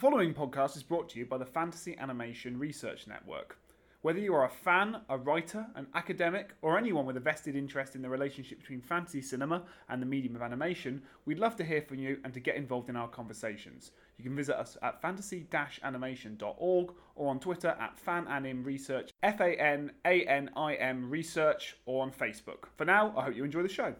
following podcast is brought to you by the Fantasy Animation Research Network. Whether you are a fan, a writer, an academic, or anyone with a vested interest in the relationship between fantasy cinema and the medium of animation, we'd love to hear from you and to get involved in our conversations. You can visit us at fantasy-animation.org or on Twitter at fananimresearch, F-A-N-A-N-I-M research, or on Facebook. For now, I hope you enjoy the show.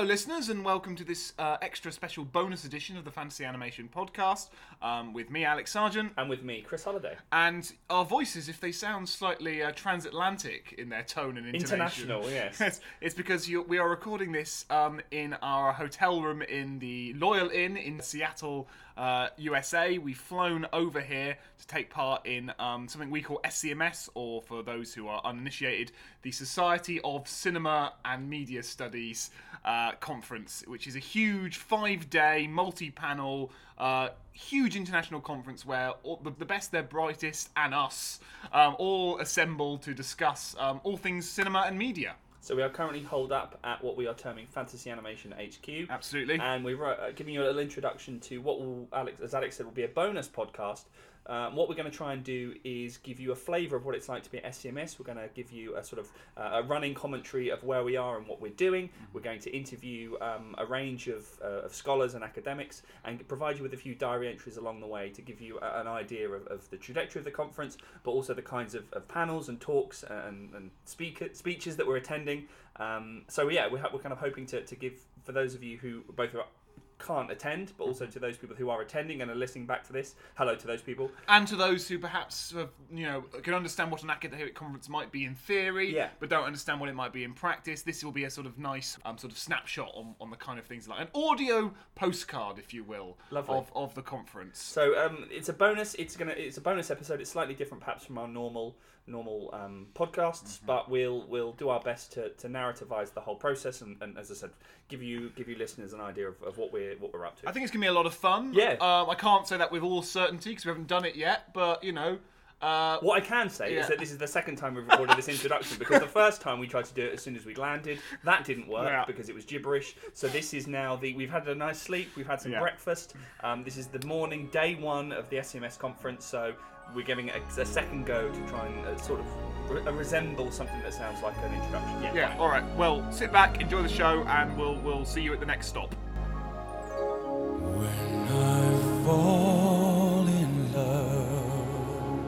Hello, listeners, and welcome to this uh, extra special bonus edition of the Fantasy Animation Podcast um, with me, Alex Sergeant, And with me, Chris Holliday. and our voices, if they sound slightly uh, transatlantic in their tone and intonation. International, yes. it's because you, we are recording this um, in our hotel room in the Loyal Inn in Seattle, uh, USA. We've flown over here to take part in um, something we call SCMS, or for those who are uninitiated, the Society of Cinema and Media Studies uh, conference, which is a huge five-day, multi-panel, uh, huge international conference where all, the, the best, their brightest, and us um, all assemble to discuss um, all things cinema and media. So we are currently holed up at what we are terming Fantasy Animation HQ. Absolutely. And we're uh, giving you a little introduction to what will, Alex, as Alex said, will be a bonus podcast. Um, what we're going to try and do is give you a flavour of what it's like to be at SCMS. We're going to give you a sort of uh, a running commentary of where we are and what we're doing. We're going to interview um, a range of, uh, of scholars and academics and provide you with a few diary entries along the way to give you a, an idea of, of the trajectory of the conference, but also the kinds of, of panels and talks and, and speaker, speeches that we're attending. Um, so yeah, we're, we're kind of hoping to, to give for those of you who both are can't attend, but also to those people who are attending and are listening back to this. Hello to those people. and to those who perhaps have, you know can understand what an academic conference might be in theory, Yeah. but don't understand what it might be in practice, this will be a sort of nice um, sort of snapshot on, on the kind of things like an audio postcard, if you will, Lovely. of, of the conference. So um, it's a bonus. It's gonna. It's a bonus episode. It's slightly different, perhaps, from our normal normal um, podcasts, but we'll we'll do our best to, to narrativize the whole process and, and, as I said, give you give you listeners an idea of, of what we're what we're up to. I think it's gonna be a lot of fun. Yeah. Um, I can't say that with all certainty because we haven't done it yet, but you know. Uh, What I can say Yeah. is that this is the second time we've recorded this introduction because the first time we tried to do it as soon as we landed, that didn't work Yeah. because it was gibberish. So this is now the we've had a nice sleep, we've had some Yeah. breakfast. Um, this is the morning, day one of the SCMS conference. So we're giving it a, a second go to try and uh, sort of re- uh, resemble something that sounds like an introduction. Yeah. yeah. All right. Well, sit back, enjoy the show, and we'll we'll see you at the next stop. When I fall in love,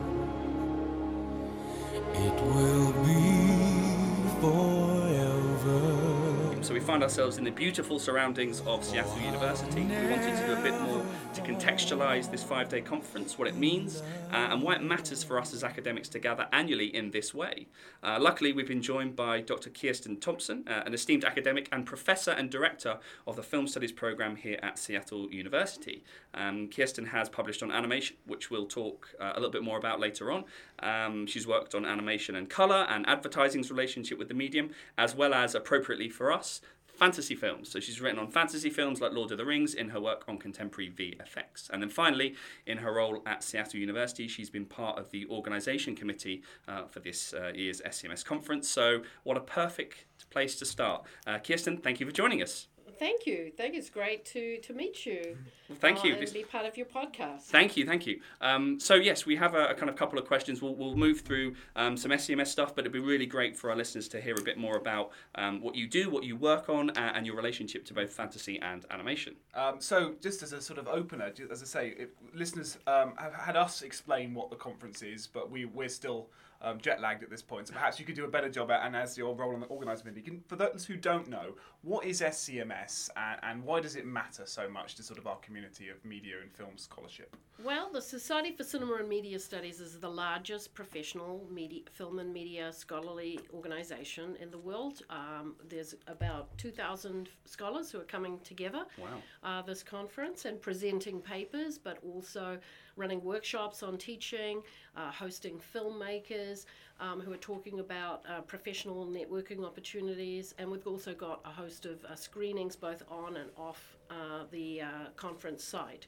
it will be forever. So we find ourselves in the beautiful surroundings of Seattle University. We wanted to do a bit more to contextualise this five-day conference, what it means, uh, and why it matters for us as academics to gather annually in this way. Uh, luckily, we've been joined by Dr. Kirsten Thompson, uh, an esteemed academic and professor and director of the Film Studies program here at Seattle University. Um, Kirsten has published on animation, which we'll talk uh, a little bit more about later on. Um, she's worked on animation and colour and advertising's relationship with the medium, as well as appropriately for us, fantasy films. So she's written on fantasy films like Lord of the Rings in her work on contemporary VFX. And then finally, in her role at Seattle University, she's been part of the organisation committee uh, for this uh, year's SCMS conference. So what a perfect place to start. Uh, Kirsten, thank you for joining us. Thank you. Thank you. It's great to, to meet you. Well, thank uh, you. And be part of your podcast. Thank you, thank you. Um, so yes, we have a, a kind of couple of questions. We'll, we'll move through um, some SCMS stuff, but it'd be really great for our listeners to hear a bit more about um, what you do, what you work on, uh, and your relationship to both fantasy and animation. Um, so, just as a sort of opener, as I say, if listeners um, have had us explain what the conference is, but we we're still um, jet lagged at this point. So perhaps you could do a better job at, and as your role on the organising committee, for those who don't know, what is SCMS and, and why does it matter so much to sort of our community of media and film scholarship? Well, the Society for Cinema and Media Studies is the largest professional media, film and media scholarly organisation in the world. Um, there's about 2,000 scholars who are coming together Wow. uh, this conference and presenting papers, but also running workshops on teaching, uh, hosting filmmakers um, who are talking about uh, professional networking opportunities, and we've also got a host of uh, screenings both on and off uh, the uh, conference site.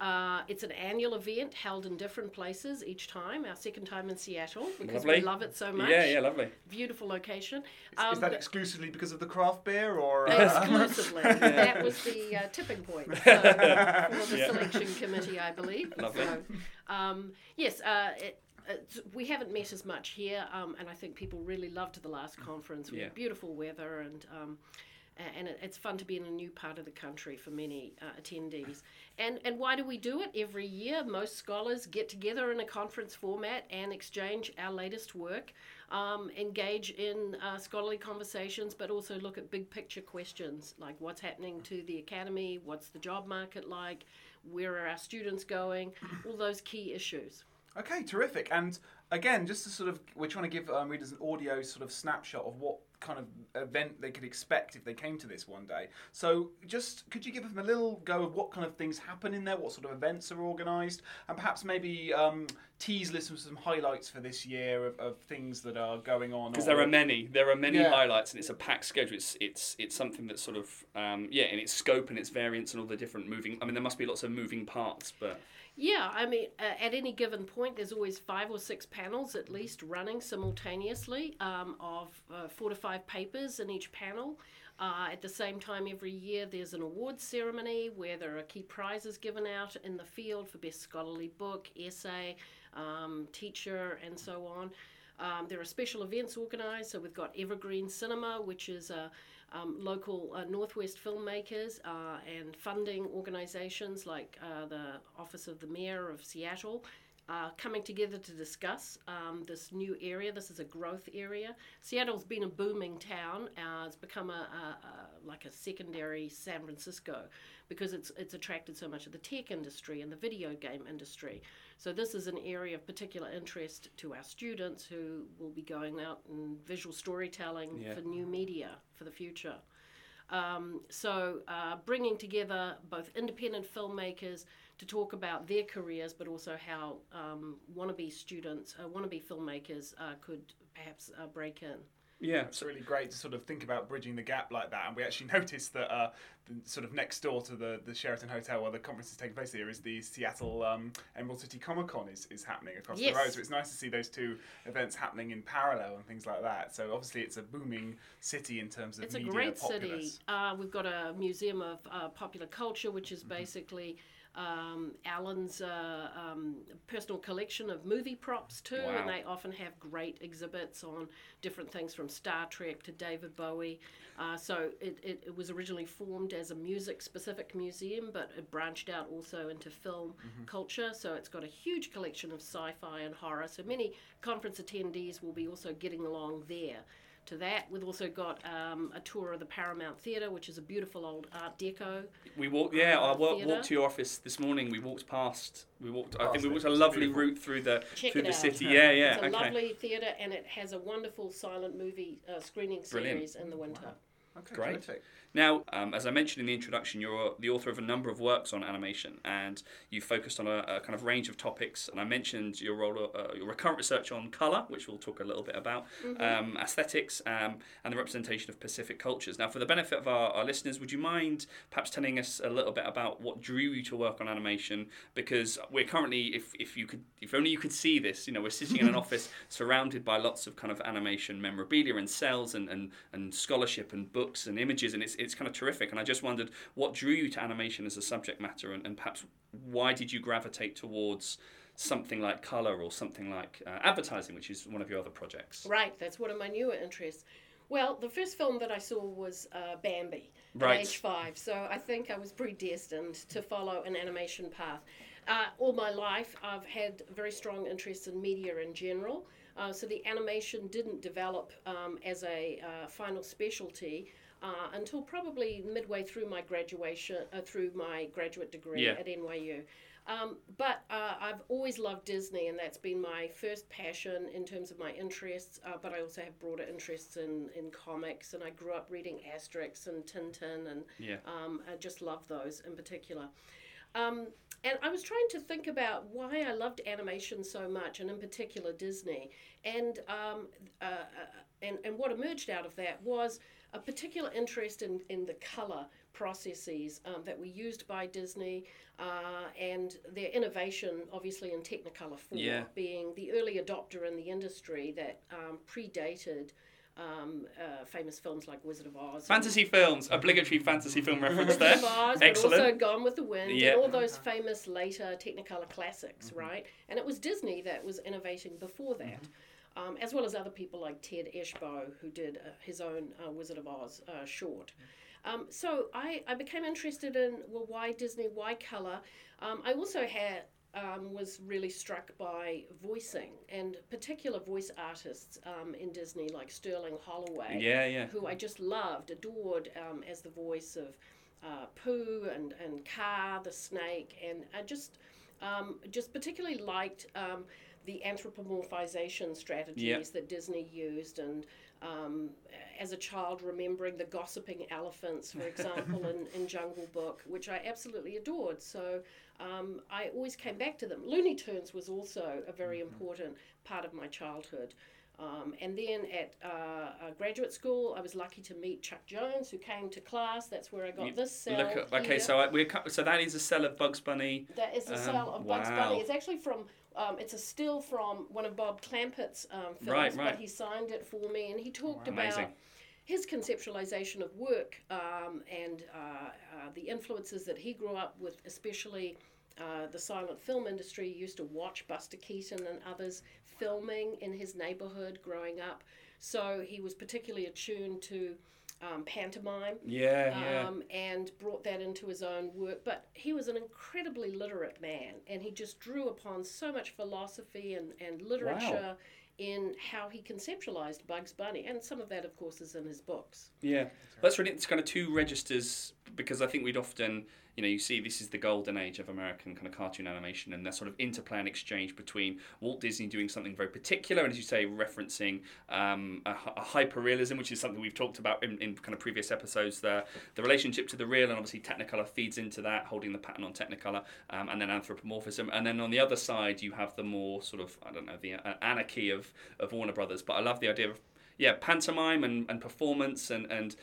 Uh, it's an annual event held in different places each time. Our second time in Seattle because Lovely. we love it so much. Yeah, yeah, lovely. Beautiful location. Is Um, that the- exclusively because of the craft beer, or uh, Exclusively. That was the uh, tipping point so, for the Yeah. selection committee, I believe. Lovely. So, um, yes, uh, it, it's, we haven't met as much here, um, and I think people really loved the last conference. We Yeah. had beautiful weather, and um, and it, it's fun to be in a new part of the country for many uh, attendees. And and why do we do it every year? Most scholars get together in a conference format and exchange our latest work, um, engage in uh, scholarly conversations, but also look at big picture questions like what's happening to the academy, what's the job market like, where are our students going, all those key issues. Okay, terrific. And again, just to sort of, we're trying to give um, readers an audio sort of snapshot of what kind of event they could expect if they came to this one day. So, just could you give them a little go of what kind of things happen in there, what sort of events are organised, and perhaps maybe um, tease list with some highlights for this year of, of things that are going on? Because there are many, there are many Yeah. highlights, and it's a packed schedule. It's it's it's something that's sort of um, yeah, in its scope and its variance and all the different moving. I mean, there must be lots of moving parts, but Yeah, I mean, uh, at any given point, there's always five or six panels at least running simultaneously um, of uh, four to five papers in each panel. Uh, at the same time, every year there's an awards ceremony where there are key prizes given out in the field for best scholarly book, essay, um, teacher, and so on. Um, there are special events organised. So we've got Evergreen Cinema, which is a um, local uh, Northwest filmmakers uh, and funding organisations like uh, the Office of the Mayor of Seattle. Uh, coming together to discuss um, this new area. This is a growth area. Seattle's been a booming town. Uh, it's become a, a, a like a secondary San Francisco because it's it's attracted so much of the tech industry and the video game industry. So this is an area of particular interest to our students who will be going out in visual storytelling Yeah. for new media for the future. Um, so uh, bringing together both independent filmmakers to talk about their careers, but also how um, wannabe students, uh, wannabe filmmakers uh, could perhaps uh, break in. yeah, It's really great to sort of think about bridging the gap like that. And we actually noticed that uh, the, sort of next door to the, the Sheraton Hotel where the conference is taking place here is the Seattle um, Emerald City Comic Con is, is happening across Yes. the road. So it's nice to see those two events happening in parallel and things like that. So obviously it's a booming city in terms of It's a great populace. city. Uh, we've got a museum of uh, popular culture, which Mm-hmm. is basically um, Allen's uh, um, personal collection of movie props too, Wow. and they often have great exhibits on different things from Star Trek to David Bowie. Uh, so it, it, it was originally formed as a music-specific museum, but it branched out also into film Mm-hmm. culture. So it's got a huge collection of sci-fi and horror. So many conference attendees will be also getting along there to that. We've also got um, a tour of the Paramount Theatre, which is a beautiful old Art Deco. we walked. Yeah, I wa- theatre. walked to your office this morning. We walked past. We walked. I Past think we it. walked a lovely route through the Check through the out. city. Yeah, yeah. It's a okay. lovely theatre, and it has a wonderful silent movie uh, screening Brilliant. series in the winter. Okay, Great. terrific. Now, um, as I mentioned in the introduction, you're the author of a number of works on animation, and you focused on a, a kind of range of topics. And I mentioned your role, uh, your recurrent research on color, which we'll talk a little bit about, um, aesthetics, um, and the representation of Pacific cultures. Now, for the benefit of our, our listeners, would you mind perhaps telling us a little bit about what drew you to work on animation? Because we're currently, if, if you could, if only you could see this, you know, we're sitting in an office surrounded by lots of kind of animation memorabilia and cells and, and, and scholarship and books and images, and it's, it's kind of terrific. And I just wondered what drew you to animation as a subject matter, and, and perhaps why did you gravitate towards something like color or something like uh, advertising, which is one of your other projects? Right, that's one of my newer interests. Well, the first film that I saw was uh, Bambi Right. at age five, so I think I was predestined to follow an animation path. Uh, all my life, I've had very strong interest in media in general, uh, so the animation didn't develop um, as a uh, final specialty. Uh, until probably midway through my graduation, uh, through my graduate degree Yeah. at NYU. Um, but uh, I've always loved Disney, and that's been my first passion in terms of my interests. Uh, but I also have broader interests in, in comics, and I grew up reading Asterix and Tintin, and Yeah. um, I just love those in particular. Um, and I was trying to think about why I loved animation so much, and in particular Disney. And um, uh, uh, and and what emerged out of that was a particular interest in, in the color processes um, that were used by Disney uh, and their innovation, obviously, in Technicolor 4, Yeah. being the early adopter in the industry that um, predated. Um, uh, famous films like Wizard of Oz, Fantasy films, obligatory fantasy film reference there. Wizard of Oz, but also Excellent. Gone with the Wind, Yeah. and all those famous later Technicolor classics, right? And it was Disney that was innovating before that, um, as well as other people like Ted Eshbaugh, who did uh, his own uh, Wizard of Oz uh, short. Um, so I, I became interested in well, why Disney, why color. Um, I also had um, was really struck by voicing and particular voice artists um, in Disney like Sterling Holloway Yeah, yeah. who I just loved, adored um, as the voice of uh, Pooh and, and Kaa, the snake, and I just um, just particularly liked um, the anthropomorphization strategies Yep. that Disney used, and um, as a child remembering the gossiping elephants, for example, in, in Jungle Book, which I absolutely adored. So um, I always came back to them. Looney Tunes was also a very important part of my childhood. Um, and then at uh, uh, graduate school, I was lucky to meet Chuck Jones, who came to class. That's where I got You this cell. Look okay, so I, we're so that is a cell of Bugs Bunny. That is a Um, cell of Bugs. Bunny. It's actually from. Um, it's a still from one of Bob Clampett's um, films, Right, right. but he signed it for me, and he talked Wow. about his conceptualization of work um, and uh, uh, the influences that he grew up with, especially uh, the silent film industry. He used to watch Buster Keaton and others filming in his neighborhood growing up, so he was particularly attuned to um, pantomime Yeah, yeah. um, and brought that into his own work. But he was an incredibly literate man, and he just drew upon so much philosophy and, and literature in how he conceptualized Bugs Bunny. And some of that, of course, is in his books. Yeah, let's that's really it's kind of two registers because I think we'd often, you know, you see this is the golden age of American kind of cartoon animation and that sort of interplay and exchange between Walt Disney doing something very particular and, as you say, referencing um, a, a hyperrealism, which is something we've talked about in, in kind of previous episodes. There, the relationship to the real and obviously Technicolor feeds into that, holding the pattern on Technicolor, um, and then anthropomorphism, and then on the other side you have the more sort of I don't know the uh, anarchy of of Warner Brothers. But I love the idea of yeah, pantomime and, and performance and, and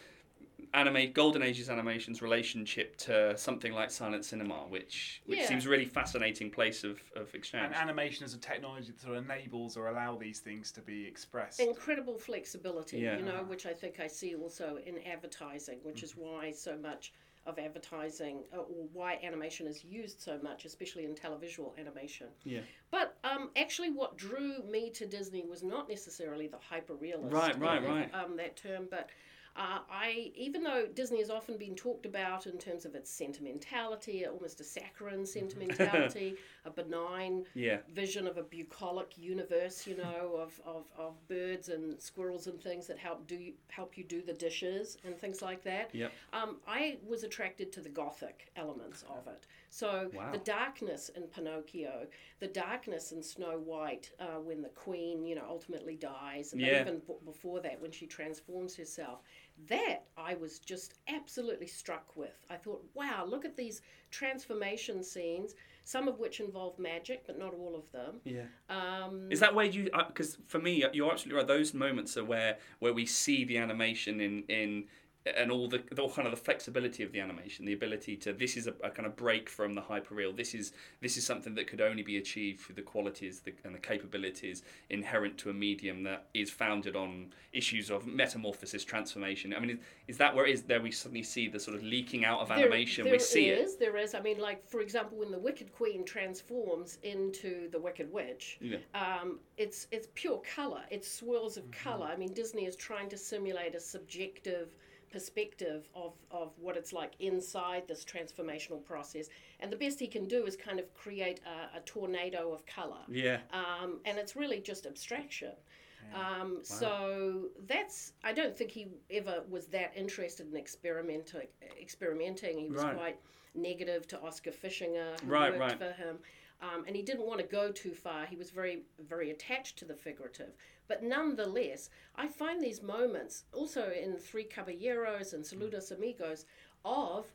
anime Golden Ages animation's relationship to something like silent cinema, which which Yeah. seems a really fascinating place of, of exchange. And animation as a technology that sort of enables or allow these things to be expressed. Incredible flexibility, Yeah. you know, which I think I see also in advertising, which is why so much of advertising uh, or why animation is used so much, especially in televisual animation. yeah. But um, actually, what drew me to Disney was not necessarily the hyper realist, Right, right, right. Um, that term, but uh, I, even though Disney has often been talked about in terms of its sentimentality, almost a saccharine sentimentality, a benign Yeah. vision of a bucolic universe, you know, of, of, of birds and squirrels and things that help do help you do the dishes and things like that. Yep. Um, I was attracted to the gothic elements of it. So Wow. the darkness in Pinocchio, the darkness in Snow White, uh, when the queen, you know, ultimately dies, and Yeah. even b- before that, when she transforms herself, that I was just absolutely struck with. I thought, wow, look at these transformation scenes, some of which involve magic, but not all of them. Yeah. Um, Is that where you? Because for me, you're absolutely right. Those moments are where where we see the animation in in and all the, the all kind of the flexibility of the animation, the ability to this is a, a kind of break from the hyperreal. This is this is something that could only be achieved through the qualities the, and the capabilities inherent to a medium that is founded on issues of metamorphosis, transformation. I mean, is, is that where it is there we suddenly see the sort of leaking out of There- animation? we there see it. is, There is. I mean, like for example, when the Wicked Queen transforms into the Wicked Witch, Yeah. um, it's it's pure color. It's swirls of Mm-hmm. color. I mean, Disney is trying to simulate a subjective perspective of, of what it's like inside this transformational process. And the best he can do is kind of create a, a tornado of color. Yeah. Um, and it's really just abstraction. Um, So that's I don't think he ever was that interested in experiment, experimenting. He was Right. quite negative to Oskar Fischinger, who Right, worked right. for him, um, and he didn't want to go too far. He was very very attached to the figurative, but nonetheless, I find these moments also in Three Caballeros and Saludos Amigos of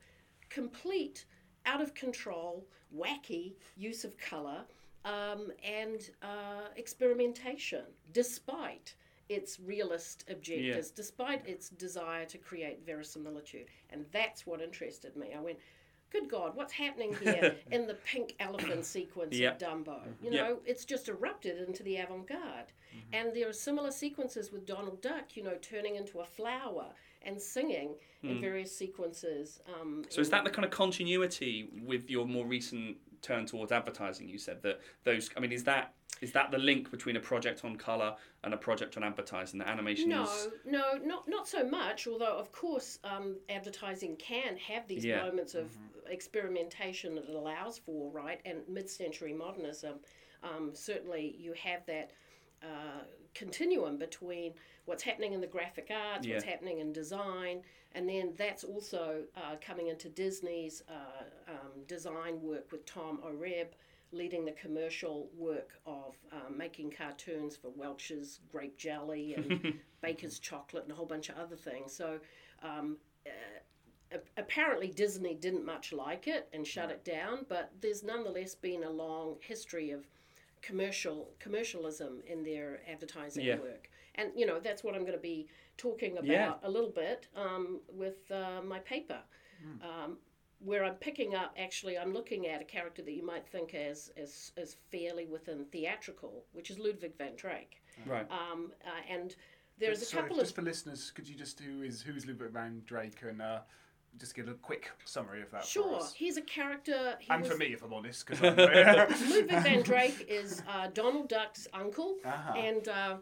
complete out of control, wacky use of color um, and uh, experimentation, despite its realist objectives, despite its desire to create verisimilitude. And that's what interested me. I went, good God, what's happening here in the pink elephant sequence Yep. of Dumbo? Mm-hmm. You Yep. know, it's just erupted into the avant garde. Mm-hmm. And there are similar sequences with Donald Duck, you know, turning into a flower and singing in mm. various sequences. Um, So is that the kind of continuity with your more recent turn towards advertising? You said that those. I mean, is that is that the link between a project on color and a project on advertising? The animation No, is. no, not not so much. Although, of course, um, advertising can have these Yeah. moments of experimentation that it allows for, right? And mid-century modernism, um, certainly, you have that uh, continuum between what's happening in the graphic arts, what's happening in design, and then that's also uh, coming into Disney's uh, um, design work with Tom Oreb. Leading the commercial work of um, making cartoons for Welch's grape jelly and Baker's chocolate and a whole bunch of other things. So um, uh, apparently Disney didn't much like it and shut it down, but there's nonetheless been a long history of commercial commercialism in their advertising Yeah. work. And you know that's what I'm going to be talking about Yeah. a little bit um, with uh, my paper. Um, where I'm picking up, actually, I'm looking at a character that you might think as as, as fairly within theatrical, which is Ludwig van Drake. Right. Um, uh, and there's a Sorry, couple just of for listeners, could you just who is who's Ludwig van Drake and uh, just give a quick summary of that for sure. us? He's a character. He And was, for me, if I'm honest, because I'm Ludwig van Drake is uh, Donald Duck's uncle, Uh-huh. and uh,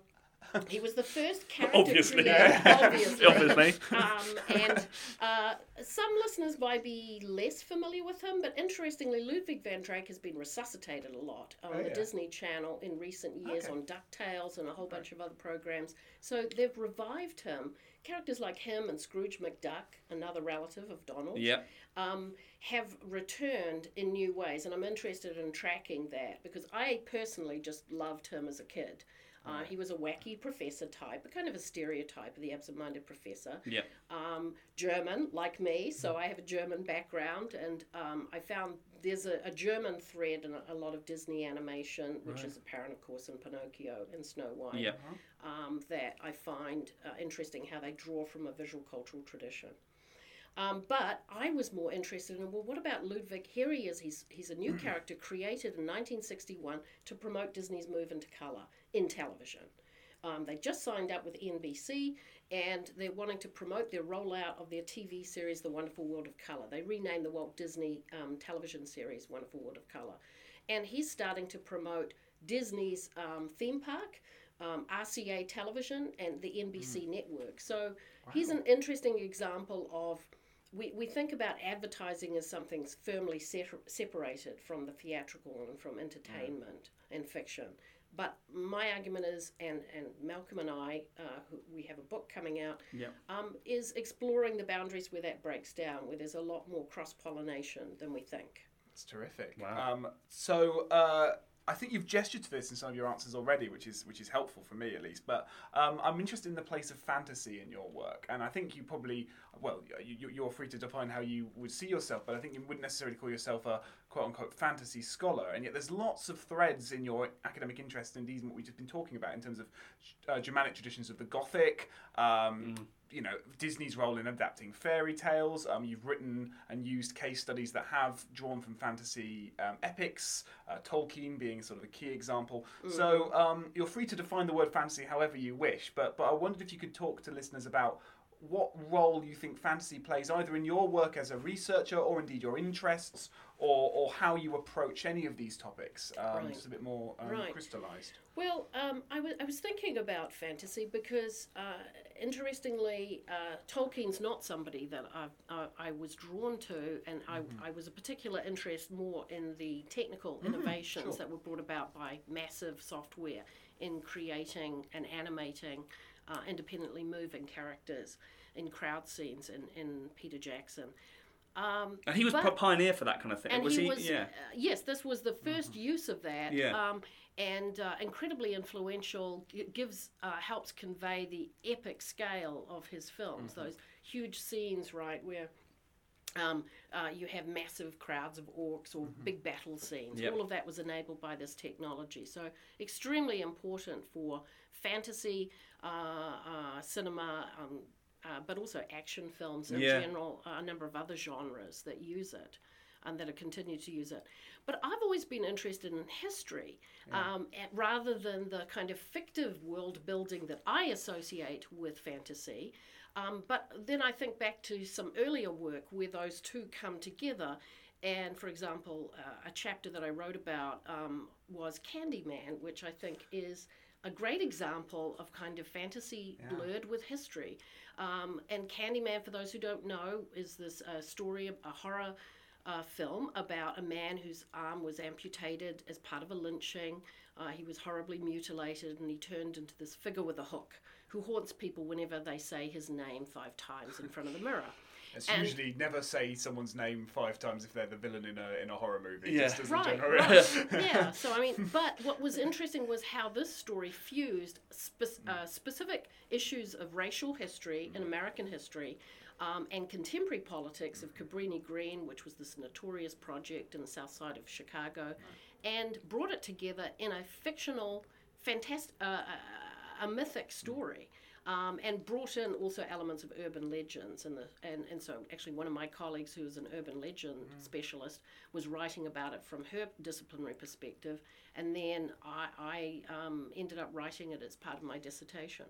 he was the first character Obviously. created. Obviously. Obviously. Um, and uh, some listeners might be less familiar with him, but interestingly, Ludwig van Drake has been resuscitated a lot on Oh, the yeah. Disney Channel in recent years Okay. on DuckTales and a whole bunch of other programs. So they've revived him. Characters like him and Scrooge McDuck, another relative of Donald, Yeah. um, have returned in new ways, and I'm interested in tracking that because I personally just loved him as a kid. Uh, he was a wacky professor type, a kind of a stereotype of the absent-minded professor. Yeah. Um, German, like me, so I have a German background, and um, I found there's a, a German thread in a, a lot of Disney animation, which is apparent, of course, in Pinocchio and Snow White Yeah. um, that I find uh, interesting how they draw from a visual cultural tradition. Um, but I was more interested in well, what about Ludwig? Here he is. He's he's a new character created in 1961 to promote Disney's move into color in television. Um, they just signed up with NBC and they're wanting to promote their rollout of their TV series, The Wonderful World of Color. They renamed the Walt Disney um, television series Wonderful World of Color. And he's starting to promote Disney's um, theme park, um, RCA television, and the NBC network. So he's an interesting example of. We, we think about advertising as something firmly se- separated from the theatrical and from entertainment and fiction. But my argument is, and, and Malcolm and I, uh, who, we have a book coming out, Yeah. um, is exploring the boundaries where that breaks down, where there's a lot more cross pollination than we think. It's terrific. Wow. Um, so uh, I think you've gestured to this in some of your answers already, which is which is helpful for me at least. But um, I'm interested in the place of fantasy in your work, and I think you probably well, you, you're free to define how you would see yourself, but I think you wouldn't necessarily call yourself a quote unquote fantasy scholar. And yet there's lots of threads in your academic interest, indeed, in what we've just been talking about in terms of uh, Germanic traditions of the Gothic. Um, you know Disney's role in adapting fairy tales. Um, you've written and used case studies that have drawn from fantasy um, epics. Uh, Tolkien being sort of a key example. So um, you're free to define the word fantasy however you wish. But but I wondered if you could talk to listeners about what role you think fantasy plays either in your work as a researcher or indeed your interests or, or how you approach any of these topics um, Right. just a bit more um, Right. crystallized Well, um, I wa- I was thinking about fantasy because, uh, interestingly, uh, Tolkien's not somebody that I, I, I was drawn to, and I, I was a particular interest more in the technical innovations sure. that were brought about by massive software in creating and animating uh, independently moving characters in crowd scenes in, in Peter Jackson. Um, And he was but- a pioneer for that kind of thing. and was he, he? was yeah. uh, yes this was the 1st use of that Yeah. um, and uh, incredibly influential It gives uh, helps convey the epic scale of his films Mm-hmm. those huge scenes right where Um, uh, you have massive crowds of orcs or big battle scenes. Yep. All of that was enabled by this technology. So, extremely important for fantasy, uh, uh, cinema, um, uh, but also action films in Yeah. general, uh, a number of other genres that use it and that have continued to use it. But I've always been interested in history um, a- rather than the kind of fictive world building that I associate with fantasy. Um, but then I think back to some earlier work where those two come together. And for example, uh, a chapter that I wrote about um, was Candyman, which I think is a great example of kind of fantasy blurred with history. Um, and Candyman, for those who don't know, is this uh, story, a horror uh, film about a man whose arm was amputated as part of a lynching. Uh, he was horribly mutilated and he turned into this figure with a hook who haunts people whenever they say his name five times in front of the mirror. It's And- usually never say someone's name five times if they're the villain in a in a horror movie. Yeah. Just as a Right, general- right. yeah. So I mean, but what was interesting was how this story fused spe- uh, specific issues of racial history in American history. Um, and contemporary politics of Cabrini Green, which was this notorious project in the south side of Chicago, and brought it together in a fictional, fantastic, uh, a, a mythic story. Um, and brought in also elements of urban legends, and the and, and so actually one of my colleagues who is an urban legend specialist was writing about it from her disciplinary perspective, and then I, I um, ended up writing it as part of my dissertation.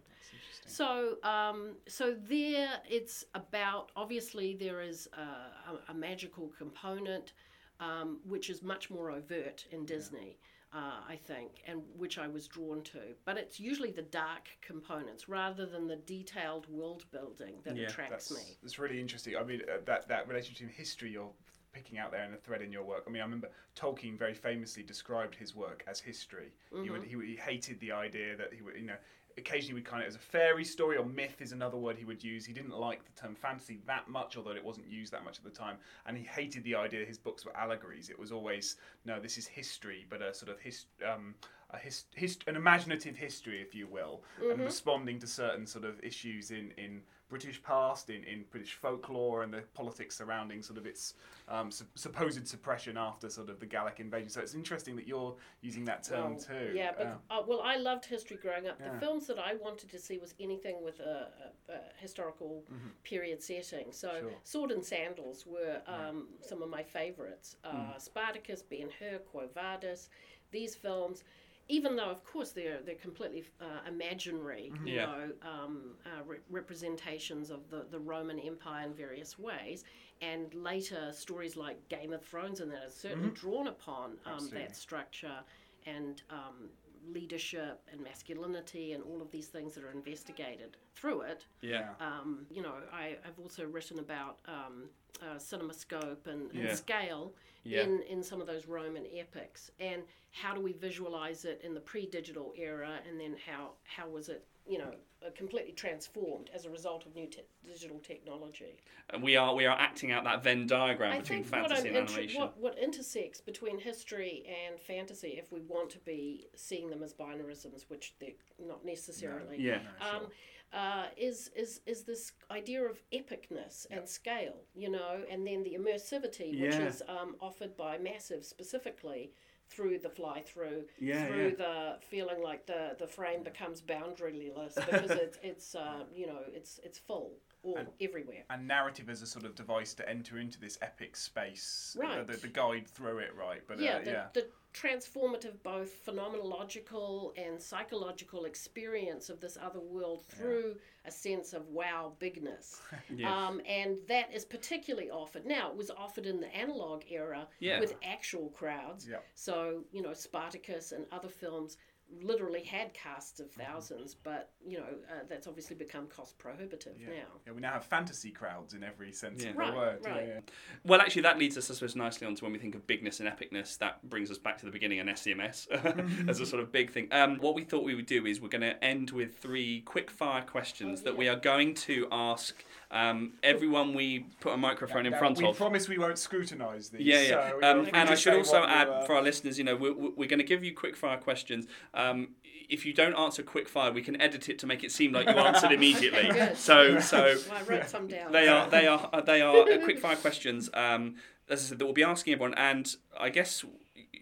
So, um, so there, it's about obviously there is a, a, a magical component, um, which is much more overt in Disney, uh, I think, and which I was drawn to. But it's usually the dark components rather than the detailed world building that Yeah, attracts That's, me. It's really interesting. I mean, uh, that that relationship in history you're picking out there and a thread in your work. I mean, I remember Tolkien very famously described his work as history. He would he, would- he hated the idea that he would you know. Occasionally, we'd kind of as a fairy story or myth is another word he would use. He didn't like the term fantasy that much, although it wasn't used that much at the time. And he hated the idea his books were allegories. It was always no, this is history, but a sort of his, um, a his, his, an imaginative history, if you will, and responding to certain sort of issues in in British past, in, in British folklore, and the politics surrounding sort of its um, sup- supposed suppression after sort of the Gallic invasion. So it's interesting that you're using that term Well, too. Yeah, but Uh, well, I loved history growing up. Yeah. The films that I wanted to see was anything with a, a, a historical period setting. So, Mm-hmm. Sure. Sword and Sandals were um, some of my favorites. Uh, Mm. Spartacus, Ben Hur, Quo Vadis. These films. Even though, of course, they're they're completely uh, imaginary, Mm-hmm. you Yeah. know, um, uh, re- representations of the, the Roman Empire in various ways, and later stories like Game of Thrones and that are certainly drawn upon um, Mm-hmm. That structure and um, leadership and masculinity and all of these things that are investigated through it. Yeah. Um, you know, I, I've also written about um, uh, CinemaScope and, and Yeah. scale Yeah. in, in some of those Roman epics, and how do we visualize it in the pre-digital era, and then how how was it, you know, completely transformed as a result of new te- digital technology. And we are we are acting out that Venn diagram I between think what, fantasy and inter- animation. what, what intersects between history and fantasy, if we want to be seeing them as binarisms, which they're not necessarily, Yeah. um, uh, is, is, is this idea of epicness and scale, you know, and then the immersivity, which Yeah. is um, offered by Massive specifically through the fly through, Yeah, through yeah. the feeling like the, the frame becomes boundaryless because it's, it's uh, you know, it's, it's full all everywhere. and narrative as a sort of device to enter into this epic space. Right. The, the, the guide through it, right? But yeah, uh, the, yeah. the transformative, both phenomenological and psychological experience of this other world through a sense of wow bigness. Yeah. Um, and that is particularly offered. Now, it was offered in the analog era Yeah. with actual crowds. Yeah. So, you know, Spartacus and other films literally had casts of Mm-hmm. thousands, but, you know, uh, that's obviously become cost prohibitive Yeah. now. yeah, we now have fantasy crowds in every sense Yeah. of Right, the word. Yeah, right. yeah. Well, actually, that leads us, I suppose, nicely onto when we think of bigness and epicness. That brings us back to the beginning and SCMS as a sort of big thing. Um, what we thought we would do is we're going to end with three quick fire questions Oh, that we are going to ask um, everyone we put a microphone in front we of. We promise we won't scrutinise these. Yeah, yeah. So, um, and I should also add you, for our listeners, you know, we're, we're going to give you quick fire questions. Uh, um, if you don't answer quick fire, we can edit it to make it seem like you answered immediately. so so Well, I wrote some down. they are they are uh, they are uh, quick fire questions. Um, as I said, that we'll be asking everyone, and I guess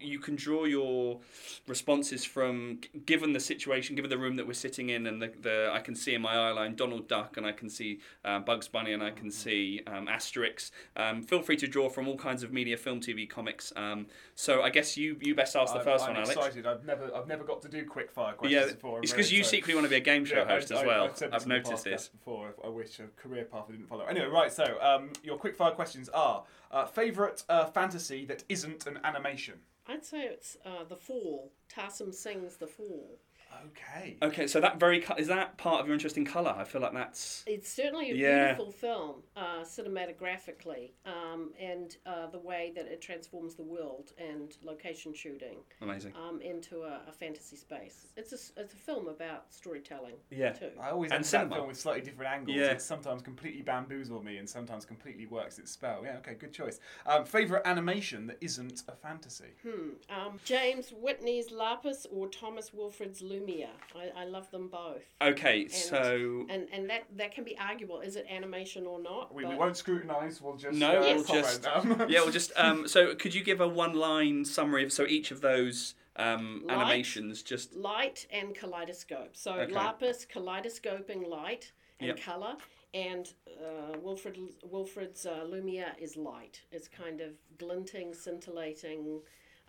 you can draw your responses from given the situation, given the room that we're sitting in, and the, the I can see in my eye line Donald Duck, and I can see uh, Bugs Bunny, and I can see um, Asterix. Um, feel free to draw from all kinds of media, film, TV, comics. Um, so I guess you you best ask the I'm- 1st I'm one, Alex. excited. I've never, I've never got to do quick fire questions Yeah, before. I'm it's because you excited. secretly want to be a game show Yeah, host I- as well. I've, I've noticed this. before. I wish a career path I didn't follow. Anyway, right. So, um, your quick fire questions are: uh, favorite uh, fantasy that isn't an animation. I'd say it's uh, The Fall. Tarsem Singh's The Fall. Okay. Okay, so that very co- is that part of your interest in color? I feel like that's It's certainly a Yeah. beautiful film, uh, cinematographically, um, and uh, the way that it transforms the world and location shooting amazing. um, into a, a fantasy space. It's a, s- it's a film about storytelling, Yeah. too. I always And enter that film with slightly different angles. Yeah. It sometimes completely bamboozles me, and sometimes completely works its spell. Yeah. Okay. Good choice. Um, favorite animation that isn't a fantasy. Um, James Whitney's Lapis or Thomas Wilfred's Lumia. I, I love them both. Okay, so And and that, that can be arguable. Is it animation or not? We, we won't scrutinise. We'll just No, uh, we'll just- Um, yeah, well, just um, so could you give a one-line summary of so each of those um, Light. animations? Just light and kaleidoscope. So Okay. lapis kaleidoscoping light and Yep. color, and uh, Wilfred Wilfred's uh, Lumia is light. It's kind of glinting, scintillating,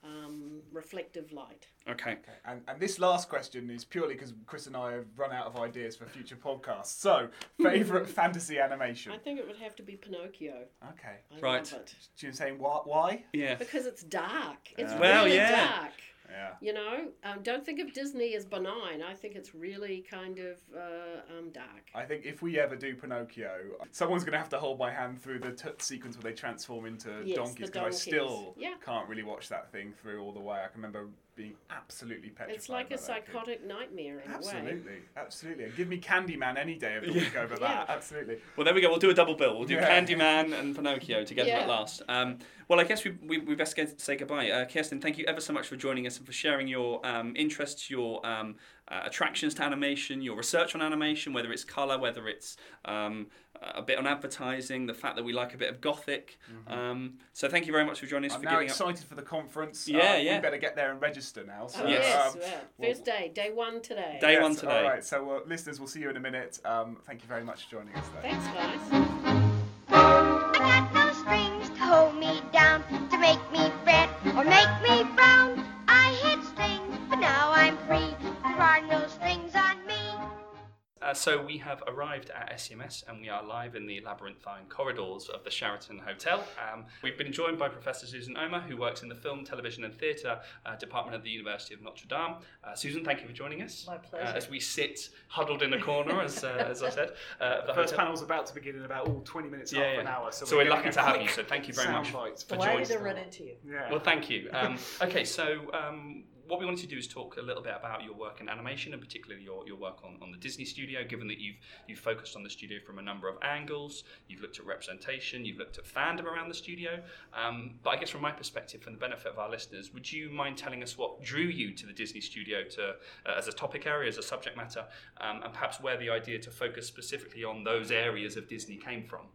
um, reflective light. okay. okay. And, and this last question is purely because Chris and I have run out of ideas for future podcasts. So, favourite fantasy animation? I think it would have to be Pinocchio. Okay. I Right. love it Do you saying why? why? Yeah. because it's dark. It's Uh, Well, really yeah. dark. Yeah. You know, um, don't think of Disney as benign. I think it's really kind of uh, um, dark. I think if we ever do Pinocchio, someone's going to have to hold my hand through the t- sequence where they transform into Yes, donkeys because I still Yeah. can't really watch that thing through all the way. I can remember being absolutely petrified. It's like a about that kid. psychotic nightmare in a way. Absolutely, absolutely. And give me Candyman any day of the week over that. Yeah. Absolutely. Well, there we go. We'll do a double bill. We'll do Yeah. Candyman and Pinocchio together Yeah. at last. Um, well, I guess we, we, we best get, say goodbye. Uh, Kirsten, thank you ever so much for joining us and for sharing your um, interests, your um, uh, attractions to animation, your research on animation, whether it's colour, whether it's um, a bit on advertising, the fact that we like a bit of gothic. Um, so thank you very much for joining us. I'm for now giving up. excited for the conference. Yeah, Uh, yeah. We better get there and register now. So, Oh, Yes. yes, um, well- First day, day one today. Day yes, one today. All right. So, uh, listeners, we'll see you in a minute. Um, thank you very much for joining us. There. Thanks, guys. I got no strings to hold me down, to make me fret or make me frown. So we have arrived at SCMS and we are live in the labyrinthine corridors of the Sheraton Hotel. Um, we've been joined by Professor Susan Ohmer, who works in the Film, Television and Theatre uh, Department at the University of Notre Dame. Uh, Susan, thank you for joining us. My pleasure. Uh, as we sit huddled in a corner, as, uh, as I said. Uh, The the first hotel. panel's about to begin in about all 20 minutes, Yeah, half yeah. an hour. So we're getting lucky to have you, so thank you very much soundbite for Delighted joining to us. run into you. Yeah. Well, thank you. Um, okay, so um, what we wanted to do is talk a little bit about your work in animation, and particularly your, your work on, on the Disney studio. Given that you've you've focused on the studio from a number of angles, you've looked at representation, you've looked at fandom around the studio. Um, but I guess from my perspective, for the benefit of our listeners, would you mind telling us what drew you to the Disney studio to uh, as a topic area, as a subject matter, um, and perhaps where the idea to focus specifically on those areas of Disney came from?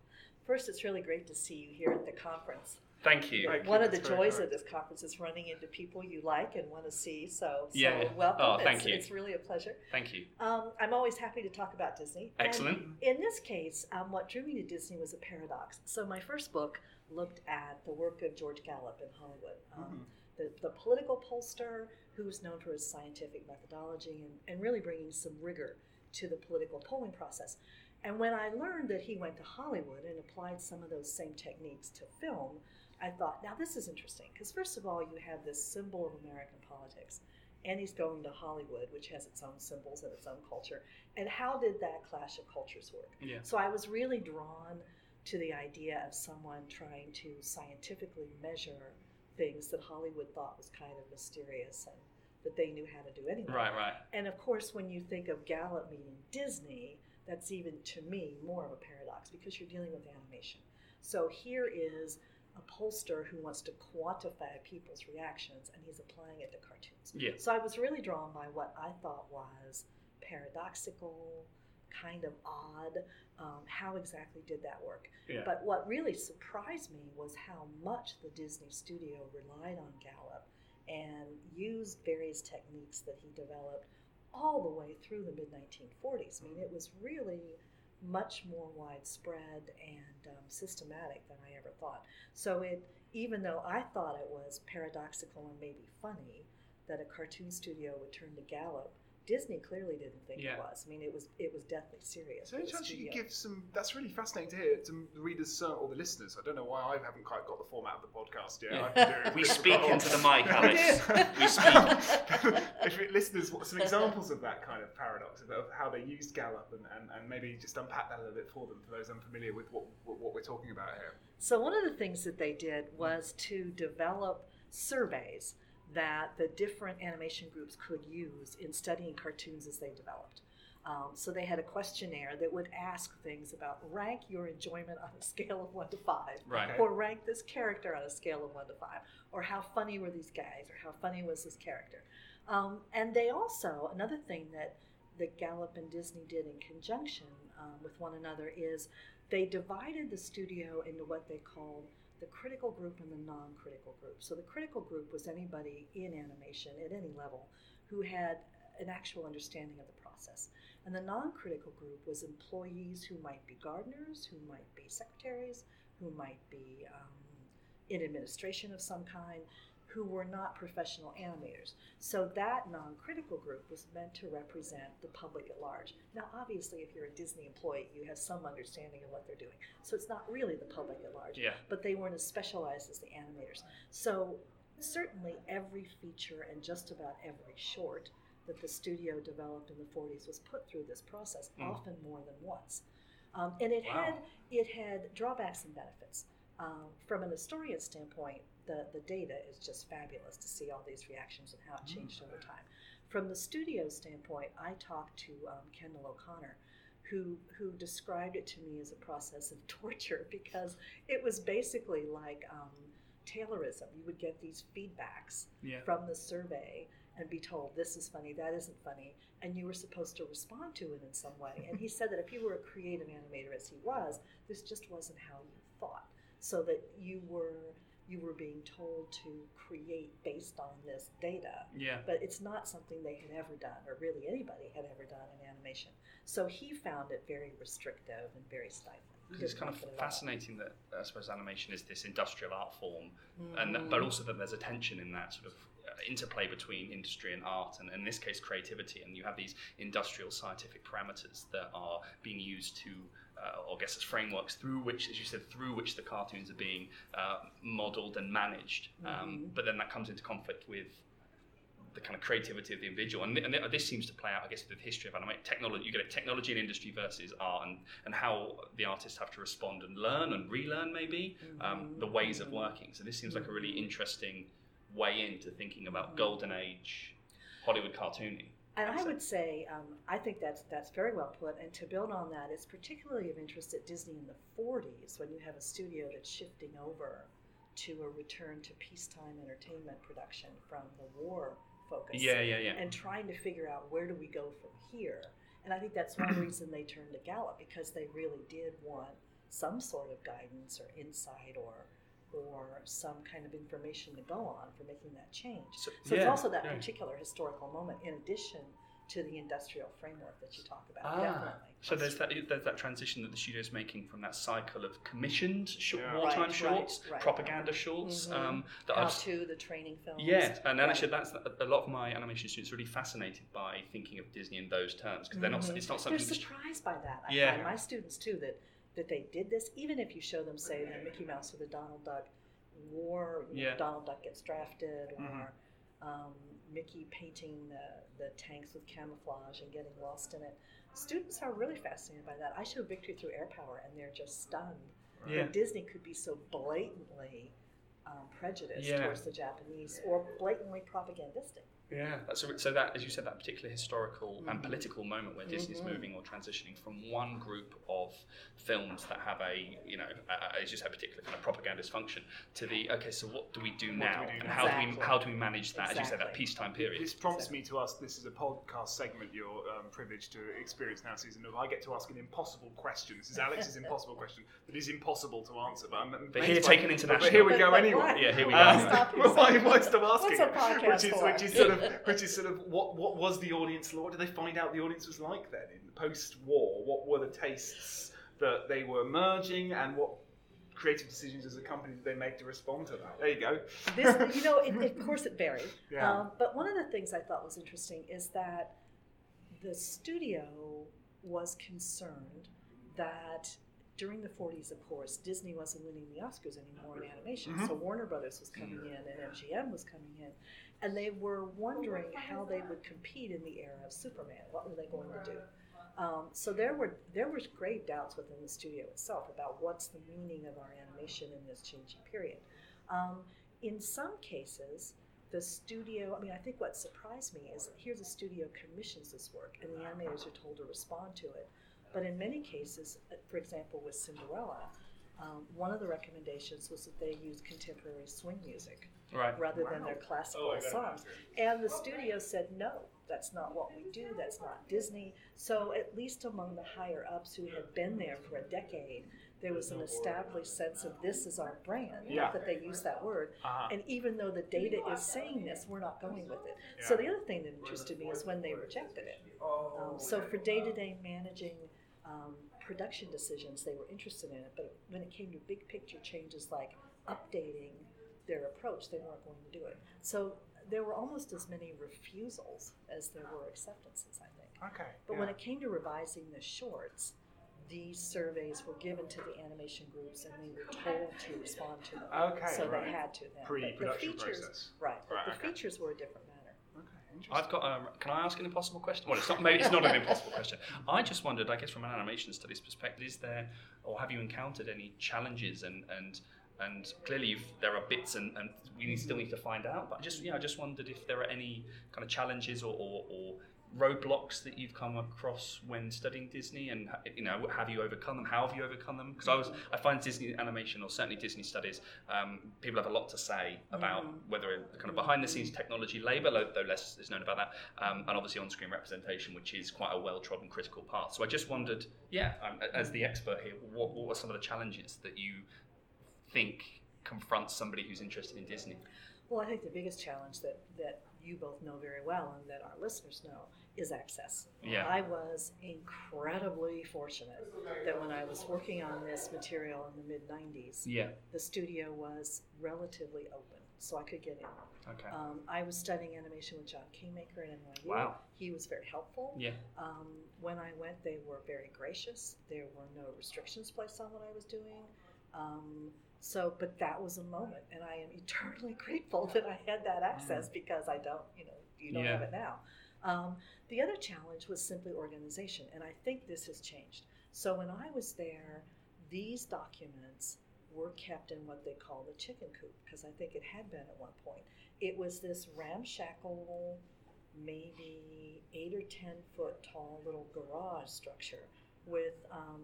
First, it's really great to see you here at the conference. Thank you. Thank you, One of the that's very joys kind. of this conference is running into people you like and want to see. So, so Yeah. welcome. Oh, thank it's, you. It's really a pleasure. Thank you. Um, I'm always happy to talk about Disney. And Excellent. in this case, um, what drew me to Disney was a paradox. So my first book looked at the work of George Gallup in Hollywood, um, the, the political pollster who's known for his scientific methodology and, and really bringing some rigor to the political polling process. And when I learned that he went to Hollywood and applied some of those same techniques to film, I thought, now this is interesting because first of all, you have this symbol of American politics, and he's going to Hollywood, which has its own symbols and its own culture. And how did that clash of cultures work? Yeah. So I was really drawn to the idea of someone trying to scientifically measure things that Hollywood thought was kind of mysterious and that they knew how to do anyway. Right. Right. And of course, when you think of Gallup meeting Disney, that's even to me more of a paradox because you're dealing with animation. So here is a pollster who wants to quantify people's reactions, and he's applying it to cartoons. Yeah. So I was really drawn by what I thought was paradoxical, kind of odd. Um, how exactly did that work? Yeah. But what really surprised me was how much the Disney studio relied on Gallup and used various techniques that he developed all the way through the mid 1940s. I mean, it was really much more widespread and um, systematic than I ever thought. So it, even though I thought it was paradoxical and maybe funny that a cartoon studio would turn to Gallup, Disney clearly didn't think Yeah. it was. I mean, it was it was deathly serious. So any the chance you could give some? That's really fascinating to hear to the readers uh, or the listeners. I don't know why I haven't quite got the format of the podcast yet. Yeah. I've been doing it We speak into the mic, Alex. we speak. if it, listeners, what some examples of that kind of paradox of, of how they used Gallup and, and, and maybe just unpack that a little bit for them for those unfamiliar with what what, what we're talking about here. So one of the things that they did was to develop surveys that the different animation groups could use in studying cartoons as they developed. Um, so they had a questionnaire that would ask things about rank your enjoyment on a scale of one to five, Right. or rank this character on a scale of one to five, or how funny were these guys, or how funny was this character. Um, and they also another thing that that Gallup and Disney did in conjunction um, with one another is they divided the studio into what they called the critical group and the non-critical group. So the critical group was anybody in animation at any level who had an actual understanding of the process. And the non-critical group was employees who might be gardeners, who might be secretaries, who might be um, in administration of some kind, who were not professional animators. So that non-critical group was meant to represent the public at large. Now, obviously, if you're a Disney employee, you have some understanding of what they're doing. So it's not really the public at large Yeah. but they weren't as specialized as the animators. So certainly every feature and just about every short that the studio developed in the 40s was put through this process, Mm. often more than once. Um, and it Wow. had it had drawbacks and benefits. Um, from an historian standpoint, the, the data is just fabulous to see all these reactions and how it changed over time. From the studio standpoint, I talked to um, Kendall O'Connor, who who described it to me as a process of torture because it was basically like um, Taylorism. You would get these feedbacks Yeah. from the survey and be told this is funny, that isn't funny, and you were supposed to respond to it in some way. And he said that if you were a creative animator as he was, this just wasn't how you thought. So that you were you were being told to create based on this data Yeah. but it's not something they had ever done, or really anybody had ever done in animation. So he found it very restrictive and very stifling. It's kind of it fascinating that I suppose animation is this industrial art form, Mm. and that, but also that there's a tension in that sort of uh, interplay between industry and art, and in this case creativity. And you have these industrial scientific parameters that are being used to, or I guess as frameworks through which, as you said, through which the cartoons are being uh, modelled and managed. Um, Mhm. but then that comes into conflict with the kind of creativity of the individual, and, and this seems to play out, I guess, with the history of anime technology. You get it, technology and industry versus art, and, and how the artists have to respond and learn and relearn, maybe um, the ways of working. So this seems like a really interesting way into thinking about golden age Hollywood cartooning. And I would say, um, I think that's that's very well put. And to build on that, it's particularly of interest at Disney in the '40s when you have a studio that's shifting over to a return to peacetime entertainment production from the war focus. Yeah, yeah, yeah. and trying to figure out where do we go from here. And I think that's one reason they turned to Gallup because they really did want some sort of guidance or insight or or some kind of information to go on for making that change. So- So, it's also that yeah. particular historical moment in addition to the industrial framework that you talk about. Ah, Definitely. so there's that there's that transition that the studio's making from that cycle of commissioned short, Yeah. wartime Right, right, shorts, right. propaganda shorts. Mhm. Um, that How I've, to the training films. Yeah, and Right. actually, that's a lot of my animation students are really fascinated by thinking of Disney in those terms because they're not. Mhm. It's not They're something. that- surprised by that. I Yeah. find my students too that that they did this. Even if you show them, say, the Mickey Mouse or the Donald Duck war, know, Yeah. Mm-hmm. Donald Duck gets drafted, or Mhm. um, Mickey painting the, the tanks with camouflage and getting lost in it. Students are really fascinated by that. I show Victory Through Air Power, and they're just stunned Yeah. that Disney could be so blatantly um, prejudice Yeah. towards the Japanese or blatantly propagandistic. Yeah, that's a, so that as you said, that particular historical Mm-hmm. and political moment where Disney's moving or transitioning from one group of films that have a you know, a, as you said, particular kind of propagandist function to the okay, so what do we do now, we do and now? how do we how do we manage that? As you said, that peacetime period. This prompts me to ask. This is a podcast segment you're um, privileged to experience now, season of. I get to ask an impossible question. This is Alex's impossible question that is impossible to answer. But, I'm But here, taken international. But here we go But- but anyway. Yeah, here we go. Um, Stop well, why, yourself. why stop asking? What's a podcast which is for? which is sort of which is sort of what what was the audience like? What did they find out the audience was like then in post-war? What were the tastes that they were merging, and what creative decisions as a company did they make to respond to that? There you go. this, you know, it, of course it varied. Yeah. Um, but one of the things I thought was interesting is that the studio was concerned that during the 40s, of course, Disney wasn't winning the Oscars anymore in animation. Mhm. So Warner Brothers was coming in and MGM was coming in. And they were wondering how they would compete in the era of Superman. What were they going to do? Um, so there were there were grave doubts within the studio itself about what's the meaning of our animation in this changing period. Um, in some cases, the studio, I mean, I think what surprised me is here's a studio commissions this work, and the animators are told to respond to it. But in many cases, uh, for example, with Cinderella, um, one of the recommendations was that they use contemporary swing music Right. rather than their classical Oh, I got it. songs. And the studio said, no, that's not what we do, that's not Disney. So, at least among the higher ups who had been there for a decade, there was an established sense of this is our brand, Yeah. not that they use that word. Uh-huh. And even though the data is saying this, we're not going with it. So, the other thing that interested me is when they rejected it. Um, so, for day to day managing um, production decisions, they were interested in it. But when it came to big picture changes like updating their approach, they weren't going to do it. So there were almost as many refusals as there were acceptances, I think. Okay. But yeah. when it came to revising the shorts, these surveys were given to the animation groups and they were told to respond to them. Okay, So right. they had to then. Pre-production the features, process. Right. But Right, the okay. features were a different matter. Okay, interesting. I've got. Um, can I ask an impossible question? Well, it's not. Maybe it's not an impossible question. I just wondered. I guess from an animation studies perspective, is there, or have you encountered any challenges and and and clearly you've, there are bits and, and we still need to find out. But I just yeah, I just wondered if there are any kind of challenges or, or, or roadblocks that you've come across when studying Disney, and you know, have you overcome them? How have you overcome them? Because I was, I find Disney animation, or certainly Disney studies, um, people have a lot to say about whether kind of behind the scenes technology labour, though though less is known about that, um, and obviously on screen representation, which is quite a well trodden critical path. So I just wondered, yeah, um, as the expert here, what, what were some of the challenges that you think confronts somebody who's interested in Disney? Well, I think the biggest challenge that, that you both know very well and that our listeners know is access. Yeah. I was incredibly fortunate that when I was working on this material in the mid 90s, Yeah. the studio was relatively open, so I could get in. Okay. Um, I was studying animation with John Canemaker at NYU. Wow. He was very helpful. Yeah. Um, when I went, they were very gracious. There were no restrictions placed on what I was doing. Um, so, but that was a moment, and I am eternally grateful that I had that access because I don't, you know, you don't Mm. Yeah. have it now. Um, the other challenge was simply organization, and I think this has changed. So when I was there, these documents were kept in what they call the chicken coop because I think it had been at one point. It was this ramshackle, maybe eight or ten foot tall little garage structure with um,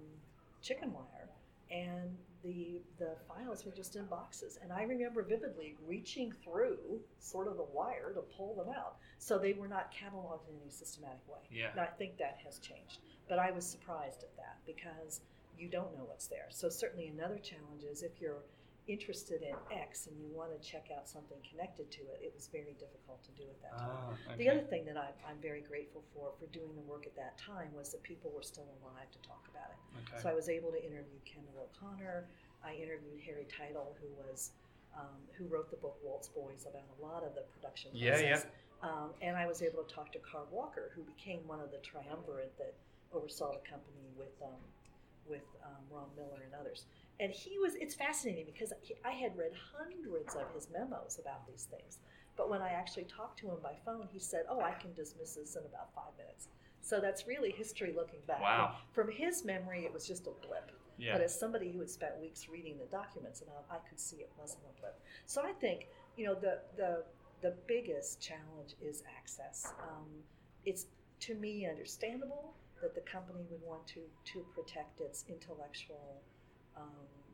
chicken wire, and the the files were just in boxes. And I remember vividly reaching through sort of the wire to pull them out, so they were not cataloged in any systematic way. Yeah. And I think that has changed. But I was surprised at that because you don't know what's there. So certainly another challenge is if you're interested in X and you want to check out something connected to it, it was very difficult to do at that time. Ah, The other thing that I'm, I'm very grateful for for doing the work at that time was that people were still alive to talk about it. Okay. So I was able to interview Kendall O'Connor. I interviewed Harry Tytle, who was um, who wrote the book Walt's Boys about a lot of the production Yeah, yeah. process. Um, and I was able to talk to Card Walker, who became one of the triumvirate that oversaw the company with um, with um, Ron Miller and others. And he was, it's fascinating because he, I had read hundreds of his memos about these things. But when I actually talked to him by phone, he said, Oh, I can dismiss this in about five minutes. So that's really history looking back. Wow. From his memory, it was just a blip. Yeah. But as somebody who had spent weeks reading the documents, and I, I could see it wasn't a blip. So I think you know the the the biggest challenge is access. Um, it's to me understandable that the company would want to to protect its intellectual um,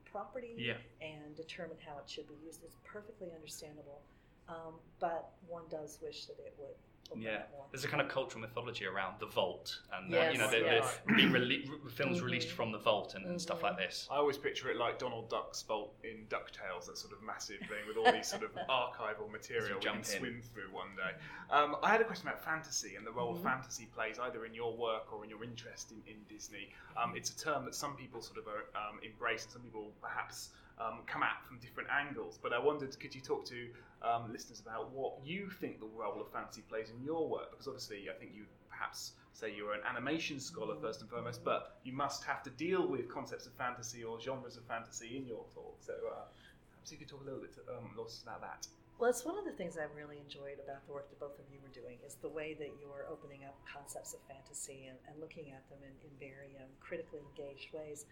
property Yeah. and determine how it should be used. It's perfectly understandable, um, but one does wish that it would open Yeah, up more. there's a kind of cultural mythology around the vault, and Yes, you know, the, yes. the being rele- re- films Mhm. released from the vault and, and stuff like this. I always picture it like Donald Duck's vault in DuckTales, that sort of massive thing with all these sort of archival material we jump can in. swim through one day. Um, I had a question about fantasy and the role Mhm. fantasy plays either in your work or in your interest in, in Disney. Um, it's a term that some people sort of um, embrace and some people perhaps um, come at from different angles. But I wondered, could you talk to um, listeners about what you think the role of fantasy plays in your work? Because obviously, I think you perhaps say you're an animation scholar first and foremost, but you must have to deal with concepts of fantasy or genres of fantasy in your talk. So uh, perhaps you could talk a little bit um, about that. Well, it's one of the things I've really enjoyed about the work that both of you were doing is the way that you're opening up concepts of fantasy and, and looking at them in, in very um, critically engaged ways.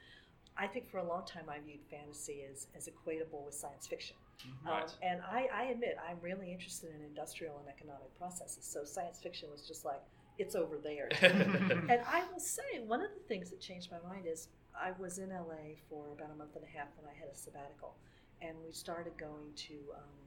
I think for a long time I viewed fantasy as, as equatable with science fiction. Um, and I, I admit I'm really interested in industrial and economic processes. So science fiction was just like, it's over there. and I will say, one of the things that changed my mind is I was in LA for about a month and a half when I had a sabbatical. And we started going to, um,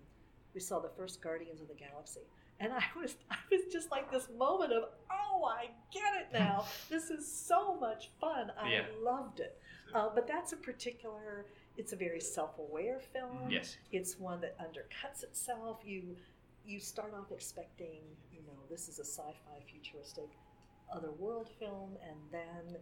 we saw the first Guardians of the Galaxy. And I was, I was just like this moment of, oh, I get it now. This is so much fun. I Yeah. loved it. Uh, but that's a particular, it's a very self aware film. yes. It's one that undercuts itself. You you start off expecting, you know, this is a sci-fi futuristic otherworld film, and then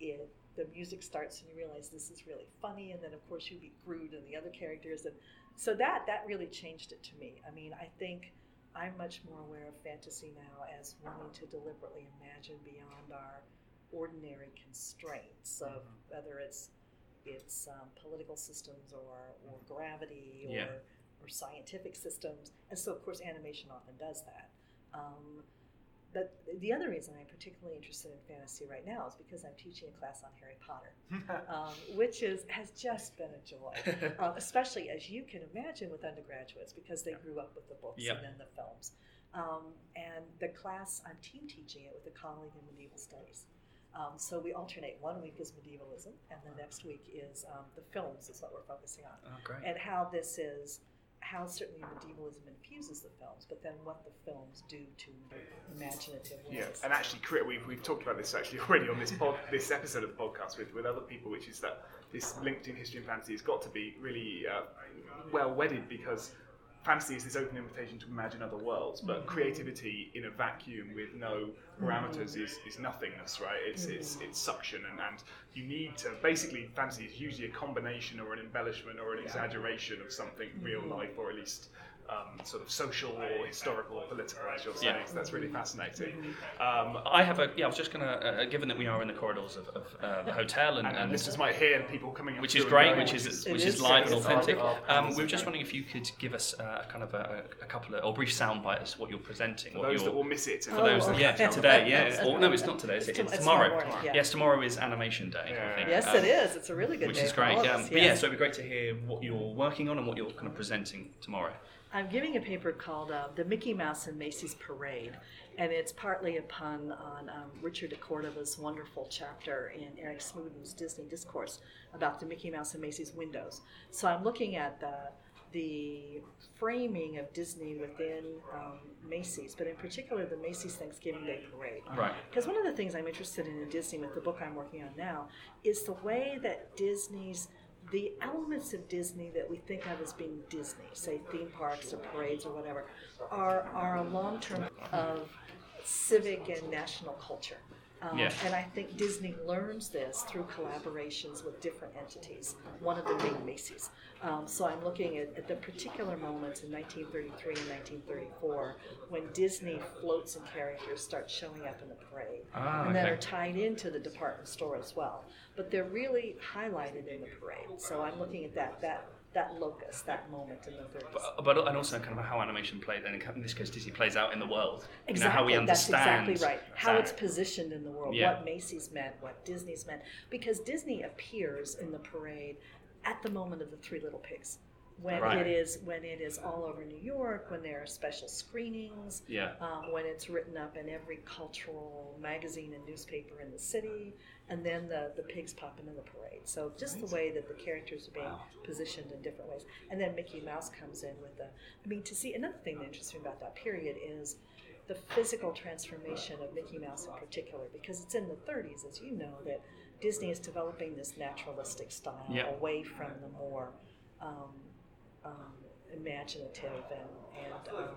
it the music starts and you realize this is really funny, and then of course you meet Groot and the other characters, and so that that really changed it to me. I mean, I think I'm much more aware of fantasy now as wanting to deliberately imagine beyond our ordinary constraints of mm-hmm. whether it's it's um, political systems or, or gravity or, Yeah. or scientific systems. And so, of course, animation often does that. Um, but the other reason I'm particularly interested in fantasy right now is because I'm teaching a class on Harry Potter, um, which is has just been a joy, um, especially as you can imagine with undergraduates because they grew up with the books Yep. and then the films. Um, and the class, I'm team teaching it with a colleague in medieval studies. Um, so we alternate. One week is medievalism, and the next week is um, the films. Is what we're focusing on, Oh, great. and how this is how certainly medievalism infuses the films, but then what the films do to imaginative Yeah, and actually, crit- we've, we've talked about this actually already on this pod, this episode of the podcast with, with other people, which is that this linked in history and fantasy has got to be really uh, well wedded because fantasy is this open invitation to imagine other worlds, but mm. creativity in a vacuum with no parameters mm. is, is nothingness, right? It's, it's, mm. it's suction, and, and you need to basically, fantasy is usually a combination or an embellishment or an exaggeration of something real life or at least. Um, sort of social or historical or political, as you're saying. Yeah. So that's really fascinating. Um, I have a yeah. I was just gonna, uh, given that we are in the corridors of, of uh, the hotel and, and, and listeners might hear people coming up which is great, which is which is is live and authentic. Our- our Um, we were just wondering if you could give us uh, kind of a, a couple of or brief sound bites to what you're presenting. For what those you're, that will miss it. for those, Oh, yeah, okay. today, yeah. Or, no, it's not today. It's, It's it's tom- it's tomorrow. tomorrow yeah. Yes, tomorrow is Animation Day. I Yeah. think. Yes, Um, it is. It's a really good Which day is great. all of Um, but yeah, so it'd be great to hear what you're working on and what you're kind of presenting tomorrow. I'm giving a paper called uh, "The Mickey Mouse and Macy's Parade," and it's partly a pun on um, Richard de Cordova's wonderful chapter in Eric Smoodin's Disney Discourse about the Mickey Mouse and Macy's windows. So I'm looking at the the framing of Disney within um, Macy's, but in particular the Macy's Thanksgiving Day Parade. Right. Because one of the things I'm interested in in Disney with the book I'm working on now is the way that Disney's the elements of Disney that we think of as being Disney, say theme parks or parades or whatever, are are a long term of civic and national culture. Um, Yeah. And I think Disney learns this through collaborations with different entities, one of them being Macy's. Um, so I'm looking at, at the particular moments in 1933 and 1934 when Disney floats and characters start showing up in the parade. Ah, and that are tied into the department store as well. But they're really highlighted in the parade. So I'm looking at that. That that locus, that moment in the 30s. But, but and also kind of how animation plays, and in this case, Disney plays out in the world. Exactly, You know how we understand. that's exactly right. How that. it's positioned in the world, Yeah. what Macy's meant, what Disney's meant, because Disney appears in the parade at the moment of the Three Little Pigs, when Right. it is when it is all over New York, when there are special screenings, Yeah. um, when it's written up in every cultural magazine and newspaper in the city, and then the, the pigs pop into the parade. So just the way that the characters are being positioned in different ways. And then Mickey Mouse comes in with the, I mean, to see, another thing that interests me about that period is the physical transformation of Mickey Mouse in particular, because it's in the 30s, as you know, that Disney is developing this naturalistic style Yeah. away from the more um, um, imaginative and, and um,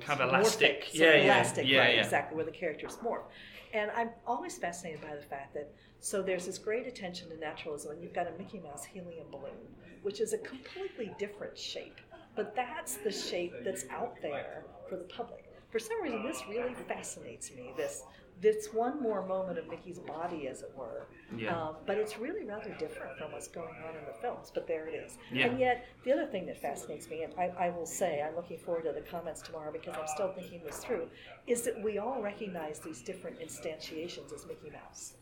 Kind of elastic. morphic, Yeah, yeah, elastic, yeah, right? yeah. Exactly, where the characters morph. And I'm always fascinated by the fact that so there's this great attention to naturalism, and you've got a Mickey Mouse helium balloon, which is a completely different shape, but that's the shape that's out there for the public. For some reason, this really fascinates me. This this one more moment of Mickey's body, as it were. Yeah. Um, but it's really rather different from what's going on in the films. But there it is. Yeah. And yet, the other thing that fascinates me, and I, I will say, I'm looking forward to the comments tomorrow because I'm still thinking this through, is that we all recognize these different instantiations as Mickey Mouse.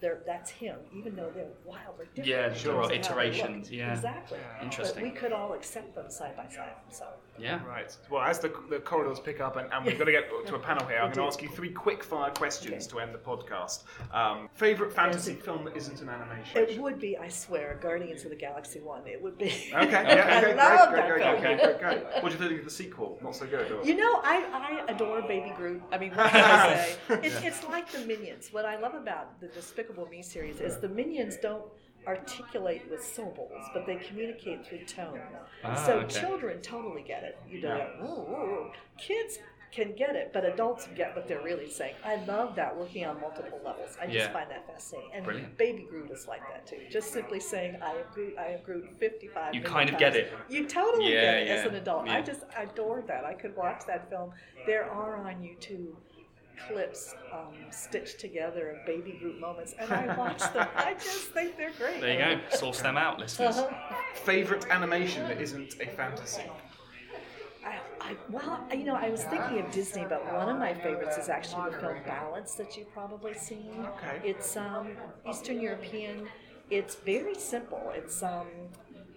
They're, that's him, even though they're wildly different. Yeah, sure, terms of how they look. iterations, yeah. Exactly. Interesting. But we could all accept them side by side. So. Yeah. Right. Well, as the, the corridors pick up, and, and we've got to get to a panel here, I'm going to ask you three quick fire questions Okay. to end the podcast. Um, favorite fantasy Yes, it- film that isn't an animation? It would be, I swear, Guardians of the Galaxy 1. It would be. Okay, yeah, I love great, that great, film. great, great, great, great. What do you think of the sequel? Not so good. Or? You know, I, I adore Baby Groot. I mean, what can I say? It's, it's like the Minions. What I love about the Despicable Me series is the Minions don't articulate with syllables, but they communicate through tone. Ah, so okay. children totally get it. You know, "Ooh, ooh, ooh." kids can get it, but adults get what they're really saying. I love that working on multiple levels. I just Yeah. find that fascinating. And Brilliant. Baby Groot is like that too. Just simply saying, "I am Groot," "I am Groot" fifty-five. You kind of get it. You totally Yeah, get it as an adult. yeah. I just adored that. I could watch that film. There are on YouTube clips um, stitched together of Baby Groot moments, and I watch them. I just think they're great. There you go. Source them out, listeners. Uh-huh. Favorite animation that isn't a fantasy? I, I, well, you know, I was thinking of Disney, but one of my favorites is actually the film Balance that you've probably seen. Okay. It's um, Eastern European. It's very simple. It's um,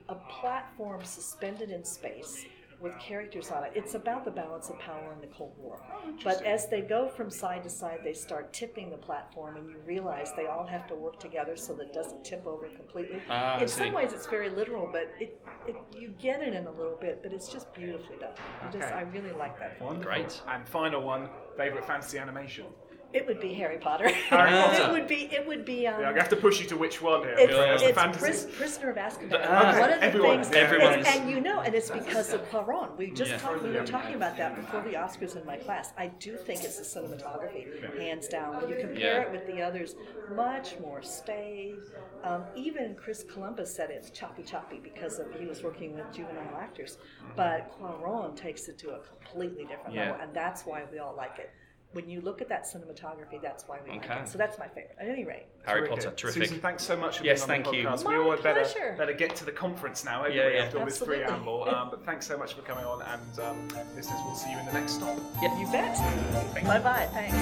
a platform suspended in space with characters on it. It's about the balance of power in the Cold War. Oh, but as they go from side to side, they start tipping the platform, and you realize they all have to work together so that it doesn't tip over completely. Ah, I in some ways, it's very literal, but it, it you get it in a little bit, but it's just beautifully done. I just Okay. I really like that film. Wonderful. Great. And final one, favorite fantasy animation? It would be Harry Potter. Harry Potter. it would be it would be um, Yeah, I have to push you to which one here. it's, What's the it's fantasy? pris- Prisoner of Azkaban. Ah, One of the everyone- things, everyone it's- is- and you know, and it's because of Cuarón. We just Yeah. talked, we were talking about that before the Oscars in my class. I do think it's the cinematography, hands down. When you compare Yeah. it with the others, much more staid. Um, even Chris Columbus said it's choppy choppy because of he was working with juvenile actors. But Cuarón takes it to a completely different Yeah. level, and that's why we all like it. When you look at that cinematography, that's why we Okay. like it. So that's my favorite. At any rate. Harry Terrific. Potter, terrific. Susan, thanks so much for Yes, being on thank the you. My we all better, better get to the conference now, Yeah, everybody, yeah. after all this Absolutely. preamble. Um, but thanks so much for coming on, and um, listeners, we'll see you in the next stop. Yep, You bet. Bye bye. Thanks.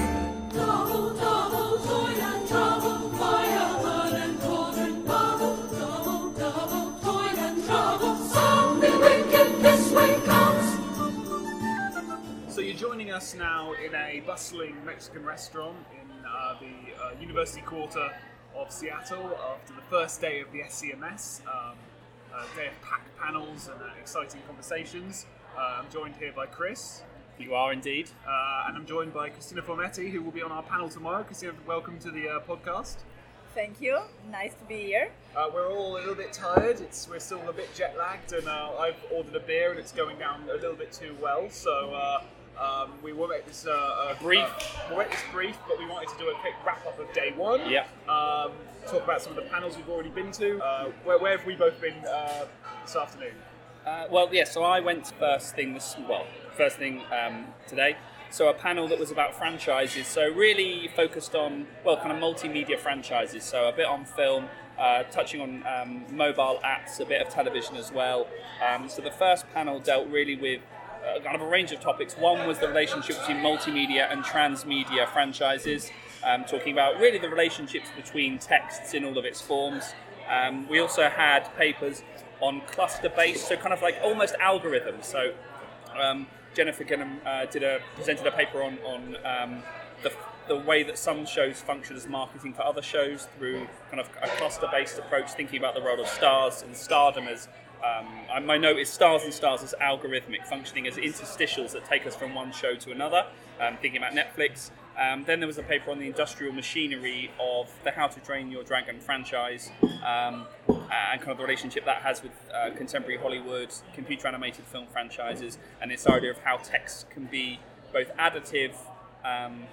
Joining us now in a bustling Mexican restaurant in uh, the uh, University Quarter of Seattle after the first day of the SCMS, um, a day of packed panels and uh, exciting conversations. Uh, I'm joined here by Chris, You are indeed. uh, and I'm joined by Christina Formenti, who will be on our panel tomorrow. Christina, welcome to the uh, podcast. Thank you. Nice to be here. Uh, we're all a little bit tired. It's we're still a bit jet lagged, and uh, I've ordered a beer, and it's going down a little bit too well. So uh, um, we will make this uh, a Brief. Uh, we'll make this brief, but we wanted to do a quick wrap up of day one. Yep. Um, talk about some of the panels we've already been to. Uh, where, where have we both been uh, this afternoon? Uh, well, yeah. So I went first thing this well, first thing um, today. So a panel that was about franchises. So really focused on well, kind of multimedia franchises. So a bit on film, uh, touching on um, mobile apps, a bit of television as well. Um, so the first panel dealt really with uh, kind of a range of topics. One was the relationship between multimedia and transmedia franchises, um, talking about really the relationships between texts in all of its forms. Um, we also had papers on cluster based, so kind of like almost algorithms. So um, Jennifer Gilliam uh, did a presented a paper on on um, the, the way that some shows function as marketing for other shows through kind of a cluster based approach, thinking about the role of stars and stardom as um, my note is stars and stars as algorithmic, functioning as interstitials that take us from one show to another. Um, thinking about Netflix. Um, then there was a paper on the industrial machinery of the How to Train Your Dragon franchise um, and kind of the relationship that has with uh, contemporary Hollywood, computer animated film franchises, and this idea of how text can be both additive um,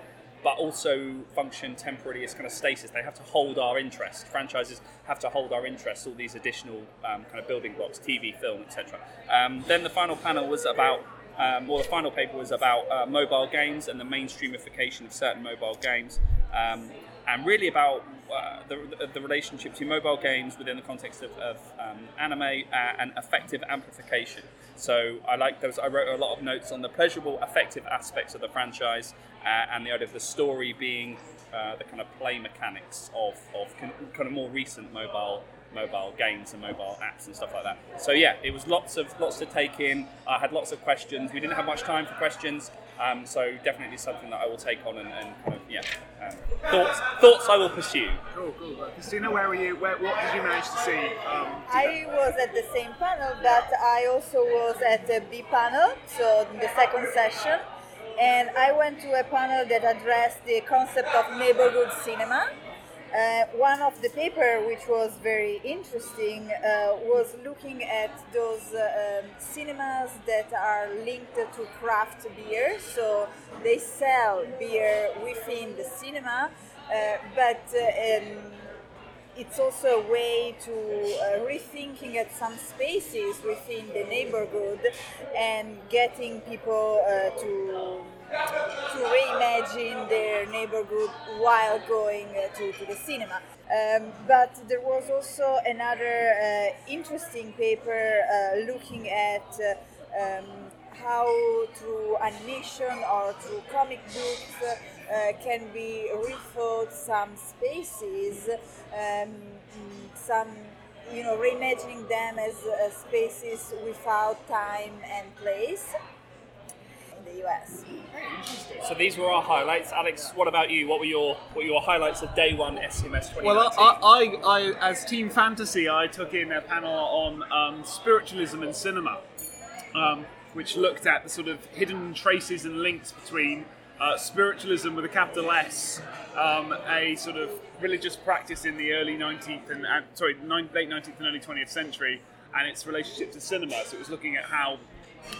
but also function temporarily as kind of stasis. They have to hold our interest. Franchises have to hold our interest. All these additional um, kind of building blocks, TV, film, etc. Um, then the final panel was about. Um, well, the final paper was about uh, mobile games and the mainstreamification of certain mobile games, um, and really about uh, the, the relationship to mobile games within the context of, of um, anime uh, and effective amplification. So I like those. I wrote a lot of notes on the pleasurable, effective aspects of the franchise, and the idea of the story being uh, the kind of play mechanics of, of con- kind of more recent mobile mobile games and mobile apps and stuff like that. So yeah, it was lots of lots to take in. I had lots of questions. We didn't have much time for questions, um, so definitely something that I will take on and, and kind of yeah um, thoughts thoughts I will pursue. Cool, cool. Christina, where were you? Where, what did you manage to see? Um, I was at the same panel, but I also was at the B panel, so the second session. And I went to a panel that addressed the concept of neighborhood cinema. Uh, one of the paper, which was very interesting, uh, was looking at those uh, um, cinemas that are linked to craft beer. So they sell beer within the cinema, uh, but um, it's also a way to uh, rethinking at some spaces within the neighborhood and getting people uh, to to reimagine their neighborhood while going uh, to, to the cinema. Um, but there was also another uh, interesting paper uh, looking at uh, um, how through animation or through comic books uh, can be rethought some spaces, um, some you know reimagining them as uh, spaces without time and place in the US. So these were our highlights. Alex, what about you? What were your what were your highlights of day one SCMS 2019? Well, I, I, I, as Team Fantasy, I took in a panel on um, spiritualism and cinema, um, which looked at the sort of hidden traces and links between uh, spiritualism with a capital S, um, a sort of religious practice in the early 19th and, and sorry, nine, late 19th and early 20th century, and its relationship to cinema. So it was looking at how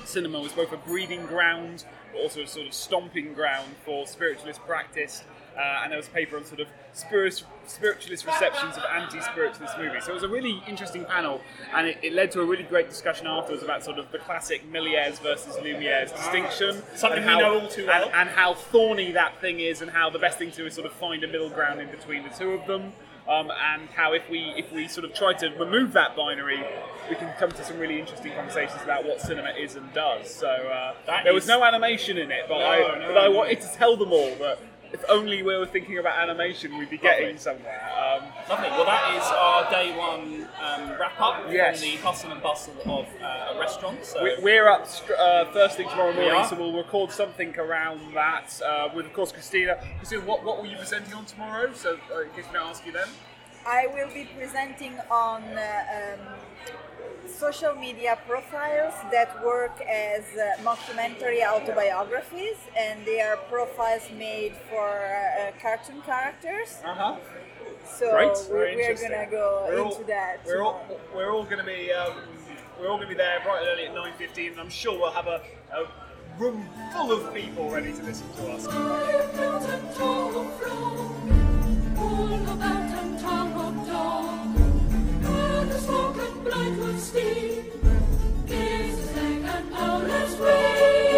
cinema was both a breeding ground, but also a sort of stomping ground for spiritualist practice. Uh, and there was a paper on sort of spirit, spiritualist receptions of anti-spiritualist movies. So it was a really interesting panel, and it, it led to a really great discussion afterwards about sort of the classic Méliès versus Lumiere's distinction, Something we how, know all too well. and, and how thorny that thing is, and how the best thing to do is sort of find a middle ground in between the two of them. Um, and how if we if we sort of try to remove that binary, we can come to some really interesting conversations about what cinema is and does. So uh, there was no animation in it, but I no, but I wanted to tell them all that if only we were thinking about animation, we'd be getting Lovely. somewhere. Um, Lovely. Well, that is our day one um, wrap up Yes. from the hustle and bustle of uh, a restaurant. So we- We're up str- uh, first thing tomorrow morning, are. so we'll record something around that uh, with, of course, Christina. Christina, what, what were you be presenting on tomorrow? So, uh, in case we don't ask you then. I will be presenting on uh, um, social media profiles that work as uh, mockumentary autobiographies, and they are profiles made for uh, cartoon characters. Uh huh. So Great. we're, we're gonna go We're into all- that. We're all, we're all going to be um, we're all going to be there bright and early at nine fifteen, and I'm sure we'll have a, a room full of people ready to listen to us smoke and blood would steam. This is like an hour's.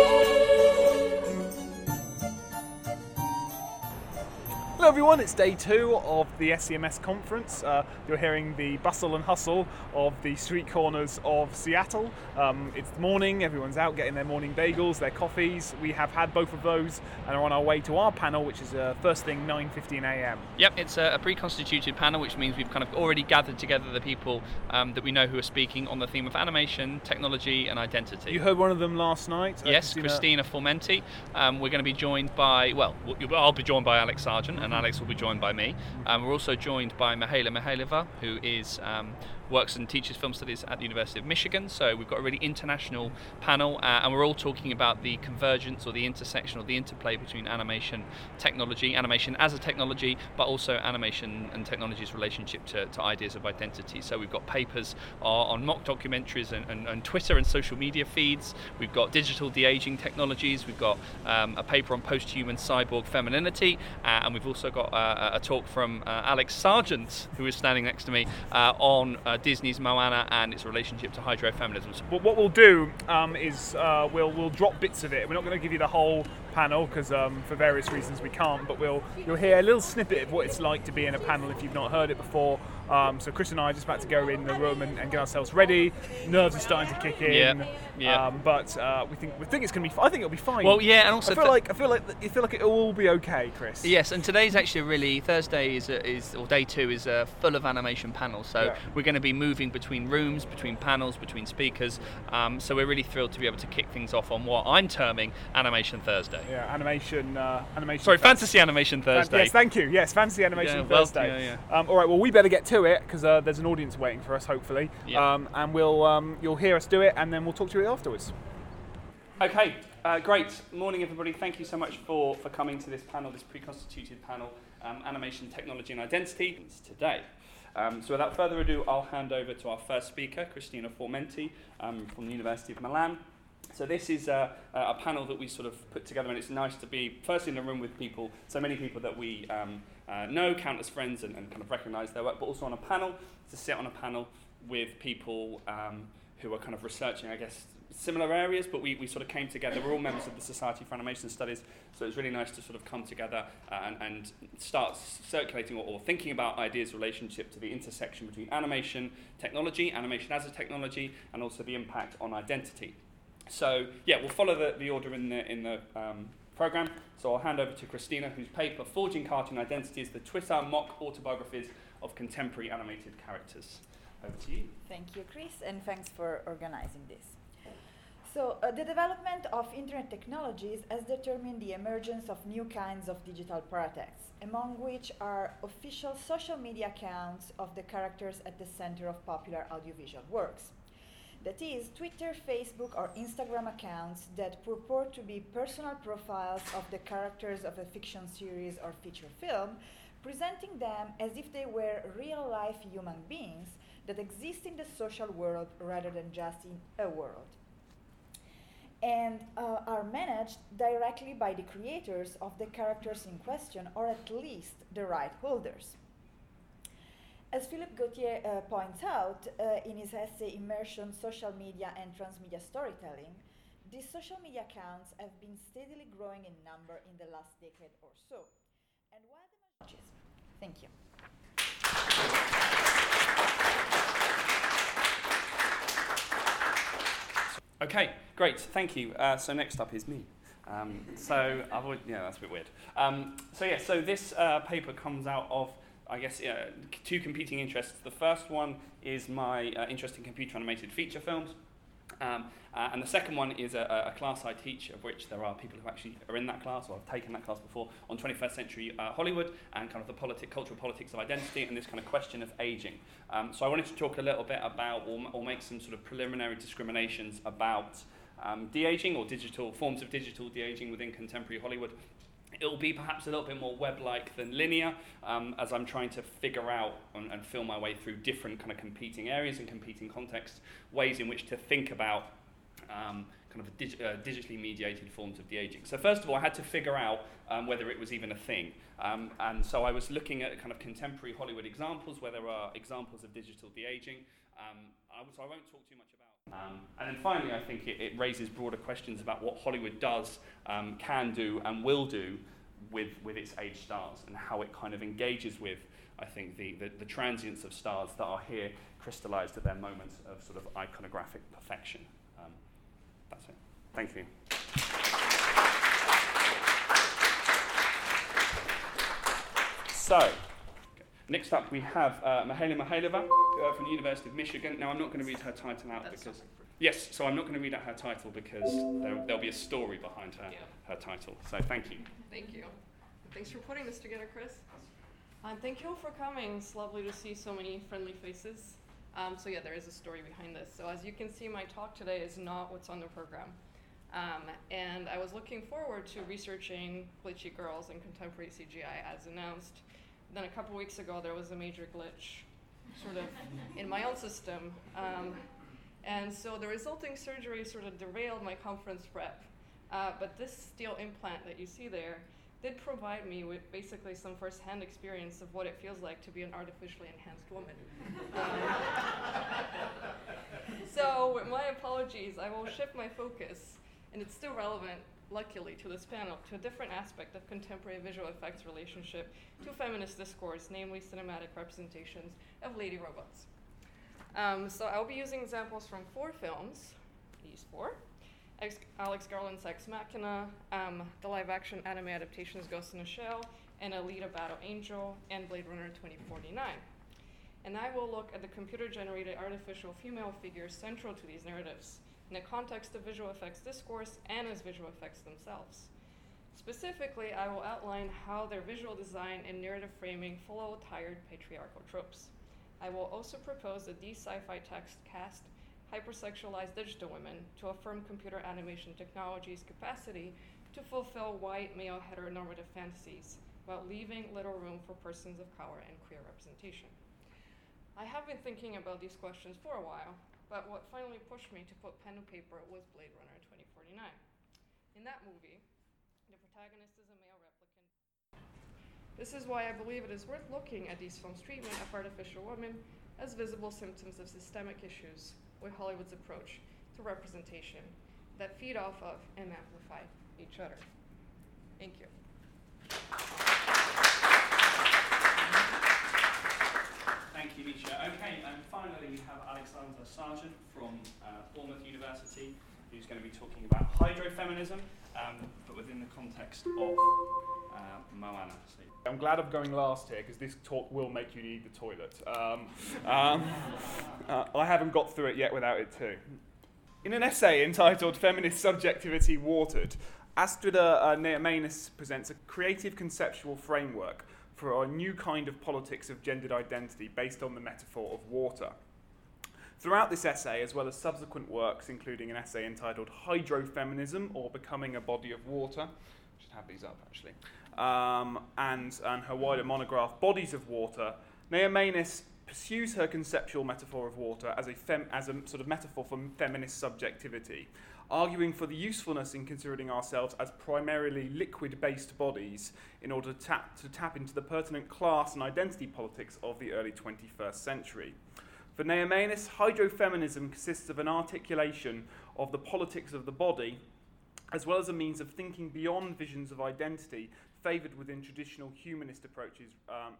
Hello everyone, it's day two of the SCMS conference. Uh, you're hearing the bustle and hustle of the street corners of Seattle. Um, it's morning, everyone's out getting their morning bagels, their coffees. We have had both of those and are on our way to our panel, which is uh, first thing 9.15 a.m. Yep, it's a, a pre-constituted panel, which means we've kind of already gathered together the people um, that we know who are speaking on the theme of animation, technology, and identity. You heard one of them last night. uh, Yes, Christina Formenti. Um, we're going to be joined by, well, I'll be joined by Alex Sergeant, and Alex will be joined by me. Um, we're also joined by Mihaela Mihailova, who is um, works and teaches film studies at the University of Michigan. So we've got a really international panel, uh, and we're all talking about the convergence or the intersection or the interplay between animation technology, animation as a technology, but also animation and technology's relationship to, to ideas of identity. So we've got papers uh, on mock documentaries and, and, and Twitter and social media feeds. We've got digital de-aging technologies. We've got um, a paper on post-human cyborg femininity, uh, and we've also got uh, a talk from uh, Alex Sergeant, who is standing next to me, uh, on uh, Disney's Moana and its relationship to hydrofeminism. So But what we'll do um, is uh, we'll we'll drop bits of it. We're not going to give you the whole panel because um, for various reasons we can't. But we'll you'll hear a little snippet of what it's like to be in a panel if you've not heard it before. Um, so Chris and I are just about to go in the room and, and get ourselves ready. Nerves are starting to kick in. Yeah, yeah. Um, but uh, we think we think it's going to be. f- I think it'll be fine. Well, yeah, and also I feel th- like I feel like you feel like it'll all be okay, Chris. Yes, and today's actually really Thursday is is or day two is a full of animation panels. So Yeah. we're going to be moving between rooms, between panels, between speakers. Um, so we're really thrilled to be able to kick things off on what I'm terming Animation Thursday. Yeah, animation, uh, animation. Sorry, Thursday. Fantasy Animation Fan- Thursday. Yes, thank you. Yes, Fantasy Animation Yeah, well, Thursday. yeah, Um, all right, well, we better get to it because uh, there's an audience waiting for us, hopefully. Yeah. Um, and we'll um, you'll hear us do it, and then we'll talk to you afterwards. Okay, uh, great. Morning, everybody. Thank you so much for, for coming to this panel, this pre-constituted panel, um, Animation, Technology and Identity, It's today. Um, so without further ado, I'll hand over to our first speaker, Christina Formenti um, from the University of Milan. So this is uh, a panel that we sort of put together, and it's nice to be first in a room with people, so many people that we um, uh, know, count as friends, and, and kind of recognise their work, but also on a panel to sit on a panel with people um, who are kind of researching, I guess, similar areas, but we, we sort of came together. We're all members of the Society for Animation Studies, so it's really nice to sort of come together uh, and, and start circulating or, or thinking about ideas relationship to the intersection between animation, technology, animation as a technology, and also the impact on identity. So yeah, we'll follow the, the order in the in the um, program. So I'll hand over to Christina, whose paper "Forging Cartoon Identities: The Twitter Mock Autobiographies of Contemporary Animated Characters." Over to you. Thank you, Chris, and thanks for organizing this. So, uh, the development of internet technologies has determined the emergence of new kinds of digital paratexts, among which are official social media accounts of the characters at the center of popular audiovisual works. That is, Twitter, Facebook, or Instagram accounts that purport to be personal profiles of the characters of a fiction series or feature film, presenting them as if they were real life human beings that exist in the social world rather than just in a world. And uh, are managed directly by the creators of the characters in question, or at least the right holders. As Philippe Gauthier uh, points out uh, in his essay Immersion, Social Media and Transmedia Storytelling, these social media accounts have been steadily growing in number in the last decade or so. And while the Thank you. Okay, great, thank you. Uh, so next up is me. Um, so I would, yeah, that's a bit weird. Um, so yeah, so this uh, paper comes out of, I guess, uh, two competing interests. The first one is my uh, interest in computer animated feature films. Um, uh, and the second one is a, a class I teach, of which there are people who actually are in that class or have taken that class before, on 21st century uh, Hollywood and kind of the politic, cultural politics of identity and this kind of question of aging. Um, so I wanted to talk a little bit about or, or make some sort of preliminary discriminations about um, de-aging or digital forms of digital de-aging within contemporary Hollywood. It'll be perhaps a little bit more web-like than linear, um, as I'm trying to figure out and, and my way through different kind of competing areas and competing contexts, ways in which to think about um, kind of dig- uh, digitally mediated forms of de-aging. So first of all, I had to figure out um, whether it was even a thing. Um, and so I was looking at kind of contemporary Hollywood examples, where there are examples of digital de-aging. Um, I, so I won't talk too much about um, and then finally, I think it, it raises broader questions about what Hollywood does, um, can do, and will do with, with its age stars and how it kind of engages with, I think, the, the, the transience of stars that are here crystallized at their moments of sort of iconographic perfection. Um, that's it. Thank you. So, next up we have uh, Mihaela Mihailova uh, from the University of Michigan. Now, I'm not going to read her title out because. Yes, so I'm not going to read out her title because there, there'll be a story behind her, her title. So, thank you. Thank you. Thanks for putting this together, Chris. Um, thank you all for coming. It's lovely to see so many friendly faces. Um, so yeah, there is a story behind this. So as you can see, my talk today is not what's on the program. Um, and I was looking forward to researching glitchy girls and contemporary CGI as announced. Then a couple weeks ago, there was a major glitch, sort of, in my own system. Um, and so the resulting surgery sort of derailed my conference prep. Uh, but this steel implant that you see there did provide me with basically some first-hand experience of what it feels like to be an artificially enhanced woman. Um, so, with my apologies, I will shift my focus, and it's still relevant, luckily, to this panel, to a different aspect of contemporary visual effects relationship to feminist discourse, namely cinematic representations of lady robots. Um, so I'll be using examples from four films, these four. Ex- Alex Garland's Ex Machina, um, the live action anime adaptations Ghost in a Shell, and Alita Battle Angel, and Blade Runner 2049. And I will look at the computer generated artificial female figures central to these narratives in the context of visual effects discourse and as visual effects themselves. Specifically, I will outline how their visual design and narrative framing follow tired patriarchal tropes. I will also propose that these sci fi texts cast hypersexualized digital women to affirm computer animation technology's capacity to fulfill white male heteronormative fantasies while leaving little room for persons of color and queer representation. I have been thinking about these questions for a while, but what finally pushed me to put pen to paper was Blade Runner 2049. In that movie, the protagonist is a male replicant. This is why I believe it is worth looking at these films' treatment of artificial women as visible symptoms of systemic issues with Hollywood's approach to representation that feed off of and amplify each other. Thank you. Thank you, Misha. Okay, and finally we have Alexander Sergeant from uh, Bournemouth University, who's going to be talking about hydrofeminism, um, but within the context of uh, Moana. So, I'm glad I'm going last here because this talk will make you need the toilet. Um, um, uh, I haven't got through it yet without it too. In an essay entitled Feminist Subjectivity Watered, Astrida uh, Neimanis presents a creative conceptual framework for a new kind of politics of gendered identity based on the metaphor of water. Throughout this essay, as well as subsequent works, including an essay entitled Hydrofeminism or Becoming a Body of Water, I should have these up actually, um, and, and her wider monograph, Bodies of Water, Neimanis pursues her conceptual metaphor of water as a, fem- as a sort of metaphor for feminist subjectivity, arguing for the usefulness in considering ourselves as primarily liquid based bodies in order to tap, to tap into the pertinent class and identity politics of the early 21st century. For Neimanis, hydrofeminism consists of an articulation of the politics of the body as well as a means of thinking beyond visions of identity favoured within traditional humanist approaches, um,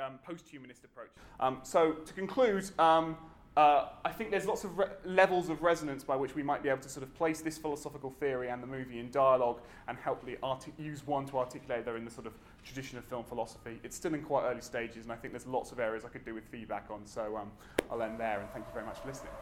um, post-humanist approach. Um, so to conclude, um, uh, I think there's lots of re- levels of resonance by which we might be able to sort of place this philosophical theory and the movie in dialogue and help arti- use one to articulate there in the sort of tradition of film philosophy. It's still in quite early stages, and I think there's lots of areas I could do with feedback on. So um, I'll end there, and thank you very much for listening.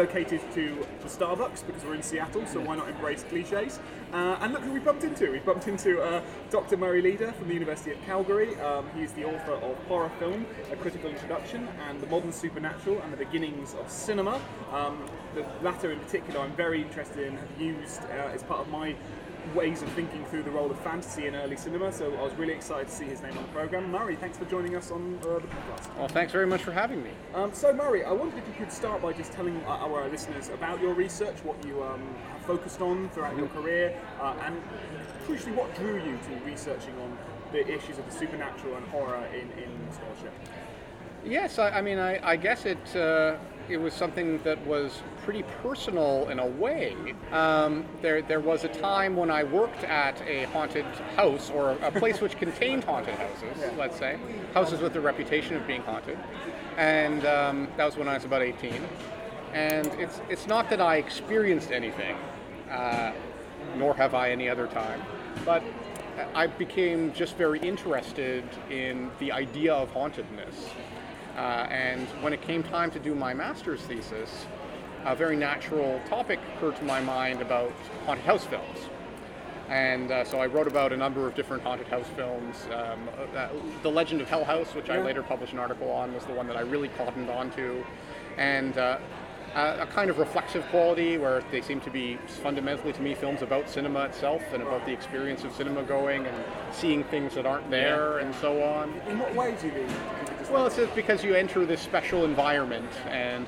Relocated to the Starbucks because we're in Seattle. So why not embrace cliches? Uh, and look who we bumped into. We bumped into uh, Dr. Murray Leeder from the University of Calgary. Um, he's the author of Horror Film: A Critical Introduction and The Modern Supernatural and the Beginnings of Cinema. Um, the latter, in particular, I'm very interested in. Have used uh, as part of my ways of thinking through the role of fantasy in early cinema. So I was really excited to see his name on the program. Murray, thanks for joining us on uh, the podcast. Well, thanks very much for having me. Um, so Murray, I wondered if you could start by just telling uh, our listeners about your research, what you um, have focused on throughout your career, uh, and crucially, what drew you to researching on the issues of the supernatural and horror in, in scholarship. Yes, I, I mean, I, I guess it uh, it was something that was pretty personal in a way. Um, there there was a time when I worked at a haunted house or a place which contained haunted houses. Let's say houses with the reputation of being haunted, and um, that was when I was about 18. And it's it's not that I experienced anything, uh, nor have I any other time, but I became just very interested in the idea of hauntedness. Uh, and when it came time to do my master's thesis, a very natural topic occurred to my mind about haunted house films. And uh, so I wrote about a number of different haunted house films. Um, uh, the Legend of Hell House, which I later published an article on, was the one that I really cottoned onto. And uh, a a kind of reflexive quality where they seem to be fundamentally to me films about cinema itself and about the experience of cinema going and seeing things that aren't there and so on. In what way do you think? Well, it's just because you enter this special environment, and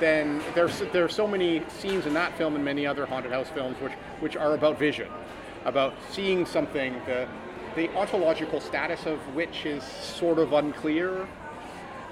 then there's there are so many scenes in that film and many other haunted house films which which are about vision, about seeing something the the ontological status of which is sort of unclear,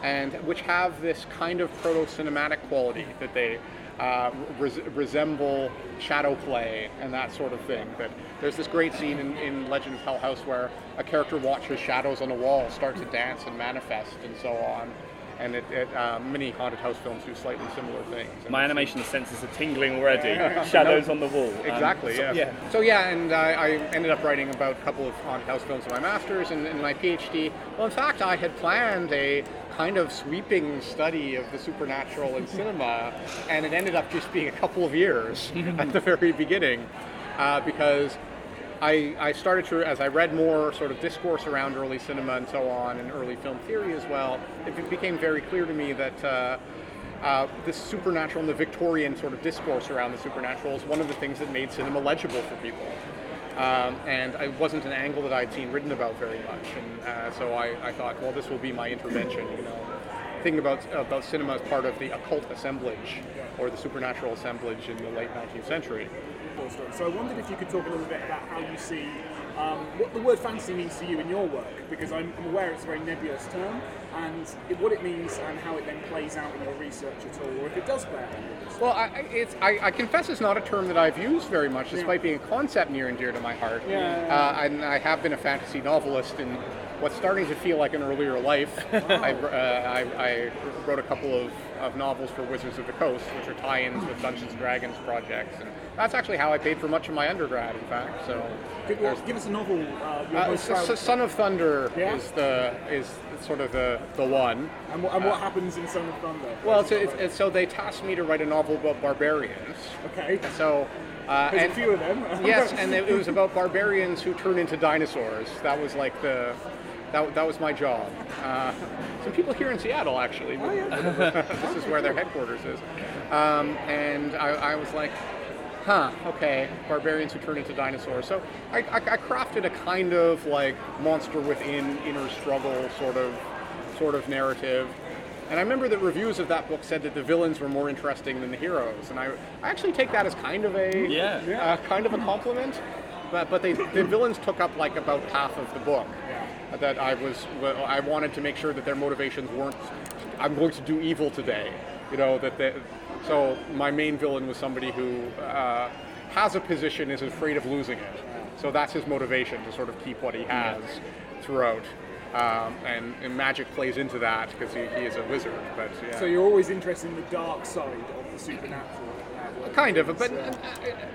and which have this kind of proto-cinematic quality that they uh, res- resemble shadow play and that sort of thing. But there's this great scene in, in Legend of Hell House where a character watches shadows on a wall start to dance and manifest and so on. And it, it, uh, many haunted house films do slightly similar things. And My animation senses are tingling already. Shadows No. on the wall. Um, Exactly. so- yeah. So yeah, and I, I ended up writing about a couple of haunted house films in my master's and in my PhD. Well, in fact, I had planned a kind of sweeping study of the supernatural in cinema, and it ended up just being a couple of years at the very beginning, uh, because. I, I started to, as I read more sort of discourse around early cinema and so on, and early film theory as well, it became very clear to me that uh, uh, this supernatural and the Victorian sort of discourse around the supernatural is one of the things that made cinema legible for people. Um, and it wasn't an angle that I'd seen written about very much, and uh, so I, I thought, well, this will be my intervention. You know, thinking about about cinema as part of the occult assemblage or the supernatural assemblage in the late 19th century. So I wondered if you could talk a little bit about how you see um, what the word fantasy means to you in your work, because I'm, I'm aware it's a very nebulous term, and what it means and how it then plays out in your research at all, or if it does play out in your research. Well, I, I- it's, I, I confess it's not a term that I've used very much, despite being a concept near and dear to my heart. Yeah. Uh, and I have been a fantasy novelist in what's starting to feel like an earlier life. I, uh, I, I wrote a couple of, of novels for Wizards of the Coast, which are tie-ins with Dungeons and Dragons projects, and that's actually how I paid for much of my undergrad, in fact. So, Give, give us a novel. Uh, uh, S- S- Son of Thunder Yeah. is the is sort of the the one. and what, and what happens in Son of Thunder? Well, it's, it's, it's, so they tasked me to write a novel about barbarians. Okay. So. Uh, There's a few of them. yes, and it, it was about barbarians who turn into dinosaurs. That was like the. That, that was my job. Uh, some people here in Seattle, actually. Oh, yeah. this is where their headquarters is. Um, and I, I was like, huh, okay, barbarians who turn into dinosaurs. So I, I, I crafted a kind of like monster within inner struggle sort of sort of narrative. And I remember that reviews of that book said that the villains were more interesting than the heroes, and I, I actually take that as kind of a Yeah. uh, kind of a compliment. But, but they, the villains took up like about half of the book. That I was well, I wanted to make sure that their motivations weren't I'm going to do evil today. You know that they, so my main villain was somebody who uh, has a position is afraid of losing it. So that's his motivation to sort of keep what he has throughout. Um, and, and magic plays into that because he, he is a wizard. But yeah. So you're always interested in the dark side of the supernatural. Kind of, but uh,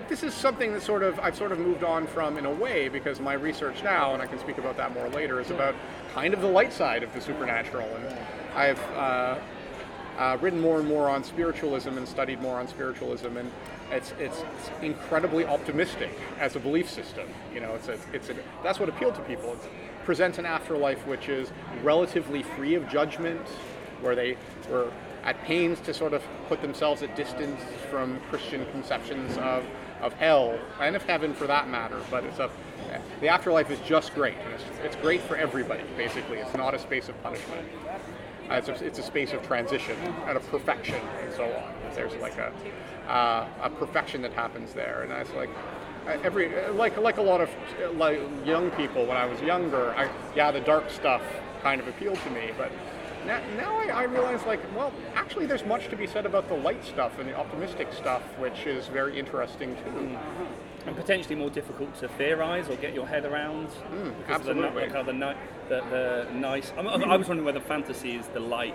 this is something that sort of I've sort of moved on from in a way because my research now, and I can speak about that more later, is about kind of the light side of the supernatural, and I've uh, uh, written more and more on spiritualism and studied more on spiritualism, and it's it's, it's incredibly optimistic as a belief system. You know, it's a, it's a, that's what appealed to people. It presents an afterlife which is relatively free of judgment, where they were at pains to sort of put themselves at distance from Christian conceptions of of hell and of heaven for that matter. But it's a the afterlife is just great. It's, it's great for everybody. Basically, it's not a space of punishment. It's, a, it's a space of transition and of perfection and so on. There's like a uh, a perfection that happens there, and that's like uh, every like like a lot of like young people when I was younger. I, yeah, the dark stuff kind of appealed to me, but now, now I, I realize like well, actually, there's much to be said about the light stuff and the optimistic stuff, which is very interesting too. And potentially more difficult to theorize or get your head around. because of the, absolutely. ni- kind of the, ni- the, the nice. I, I was wondering whether fantasy is the light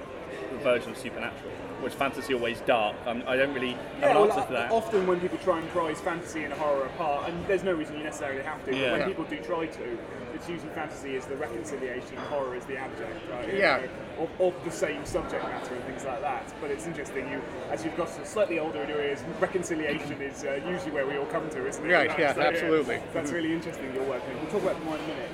version of supernatural, which fantasy always dark. Um, I don't really have Yeah, an well, answer to that. often when people try and prize fantasy and horror apart, and there's no reason you necessarily have to, but Yeah. when Yeah. people do try to, it's usually fantasy is the reconciliation, horror is the abject, right? You Yeah. know, Of, of the same subject matter and things like that. But it's interesting, you as you've got slightly older in your ears, reconciliation is uh, usually where we all come to, isn't it? Right, Right, yeah, so, absolutely. That's Mhm. really interesting, your work. We'll talk about more in a minute.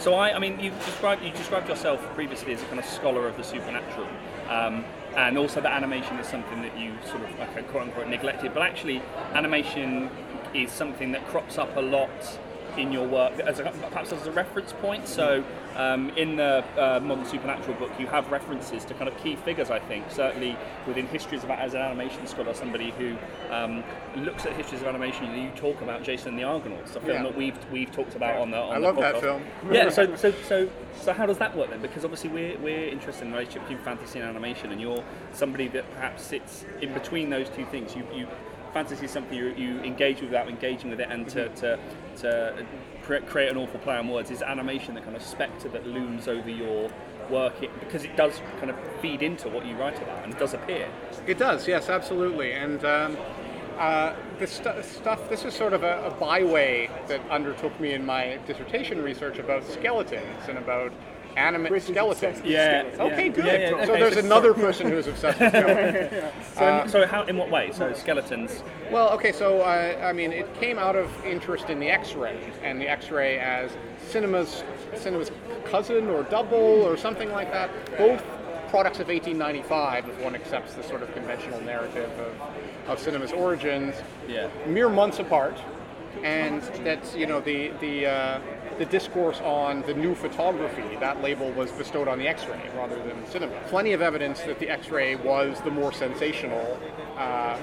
So I, I mean, you described you described yourself previously as a kind of scholar of the supernatural, um, and also that animation is something that you sort of like, quote unquote neglected. But actually, animation is something that crops up a lot in your work, as a, perhaps as a reference point. So um, in the uh, modern supernatural book, you have references to kind of key figures. I think certainly within histories about as an animation scholar, somebody who um, looks at histories of animation, you talk about Jason and the Argonauts, a film Yeah. that we've we've talked about on the. On I the love that film. Yeah. So so so so how does that work then? Because obviously we're we're interested in the relationship between fantasy and animation, and you're somebody that perhaps sits in between those two things. You you fantasy is something you, you engage with without engaging with it, and to to, to cre- create an awful play on words is animation, the kind of spectre that looms over your work, it, because it does kind of feed into what you write about, and it does appear. It does, yes, absolutely. And um, uh, the stu- stuff, this is sort of a, a byway that undertook me in my dissertation research about skeletons and about animate Chris is skeletons. obsessed Yeah, skeletons. Okay, good. Yeah, yeah, so okay, there's so- another person who is obsessed with skeletons. So, Uh, so how in what way? So skeletons. Well, okay, so uh, I mean, it came out of interest in the X-ray, and the X-ray as cinema's cinema's cousin or double or something like that. Both products of 1895, if one accepts the sort of conventional narrative of, of cinema's origins. Yeah. Mere months apart, and that's you know the the. Uh, the discourse on the new photography, that label was bestowed on the X-ray rather than cinema. Plenty of evidence that the X-ray was the more sensational uh,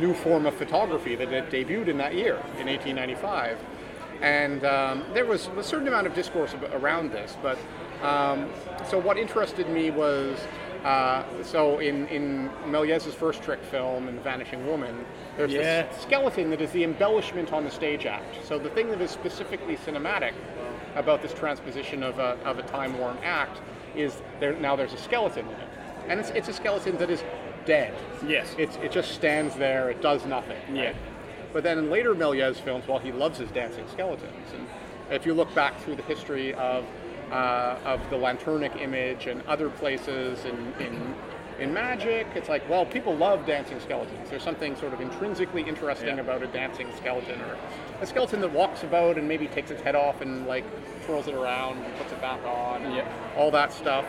new form of photography that it debuted in that year, in 1895. And um, there was a certain amount of discourse around this, but um, so what interested me was uh, so in, in Méliès's first trick film, in The Vanishing Woman, there's Yeah. this skeleton that is the embellishment on the stage act. So the thing that is specifically cinematic about this transposition of a, of a time-worn act is there now there's a skeleton in it, and it's, it's a skeleton that is dead. Yes. It's, it just stands there. It does nothing. right? Yeah. But then in later Méliès films, well, he loves his dancing skeletons, and if you look back through the history of uh, of the lanternic image and other places in, in in magic, it's like, well, people love dancing skeletons. There's something sort of intrinsically interesting Yeah. about a dancing skeleton, or a skeleton that walks about and maybe takes its head off and like twirls it around and puts it back on, and Yeah. all that stuff.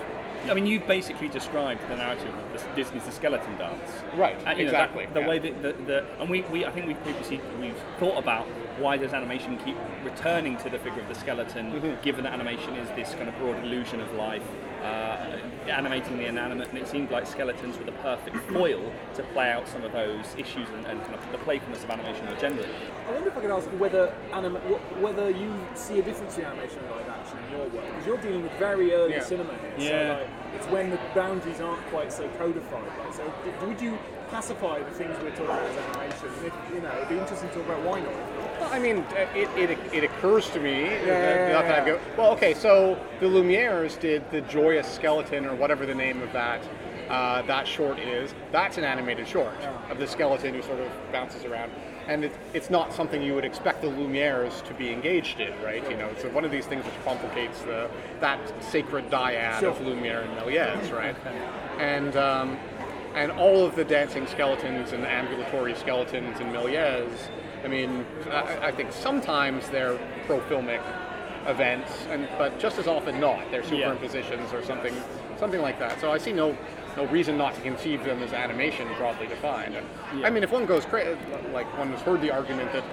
I mean, you've basically described the narrative of the Disney's The Skeleton Dance. Right, you know, that- exactly, the yeah. way that the, the and we, we I think we've previously we've thought about why does animation keep returning to the figure of the skeleton, Mm-hmm. given that animation is this kind of broad illusion of life, uh, animating the inanimate, and it seemed like skeletons were the perfect foil to play out some of those issues and, and kind of the playfulness of animation more generally. I wonder if I could ask you whether anima- whether you see a difference between animation and live action in your work because you're dealing with very early Yeah. cinema here. Yeah. So like, it's when the boundaries aren't quite so codified. Right? So d- would you classify the things we're talking about as animation? And if, you know, it'd be interesting to talk about why not. Well, I mean, uh, it, it, it occurs to me. that- yeah, not that I go, well, okay, so the Lumieres did the Joyous Skeleton, or whatever the name of that uh, that short is. That's an animated short of the skeleton who sort of bounces around. And it, it's not something you would expect the Lumieres to be engaged in, right? You know, it's one of these things which complicates the that sacred dyad of Sure. Lumiere and Méliès, right? And um, and all of the dancing skeletons and ambulatory skeletons in Méliès, I mean, I, I think sometimes they're pro-filmic events, and but just as often not. They're Yeah. superimpositions or something, something like that. So I see no no reason not to conceive them as animation broadly defined. And, I mean, if one goes cra- like one has heard the argument that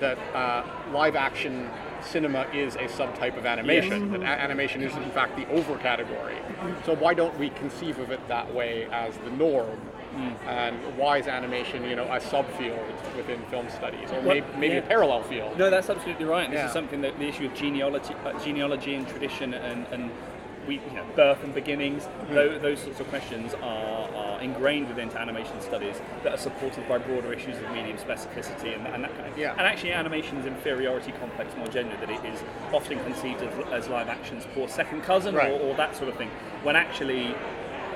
that uh, live action cinema is a subtype of animation. That a- animation is in fact the over category. So why don't we conceive of it that way as the norm? And why is animation, you know, a subfield within film studies, or Well, maybe, maybe yeah. a parallel field? No, that's absolutely right. This Yeah. is something that the issue of genealogy, uh, genealogy and tradition and, and we, you know, birth and beginnings, Mm-hmm. tho- those sorts of questions are, are ingrained within animation studies that are supported by broader issues of medium specificity and, and that kind of Yeah. And actually, animation's inferiority complex more generally, that it is often conceived as, as live action's poor second cousin Right. or, or that sort of thing, when actually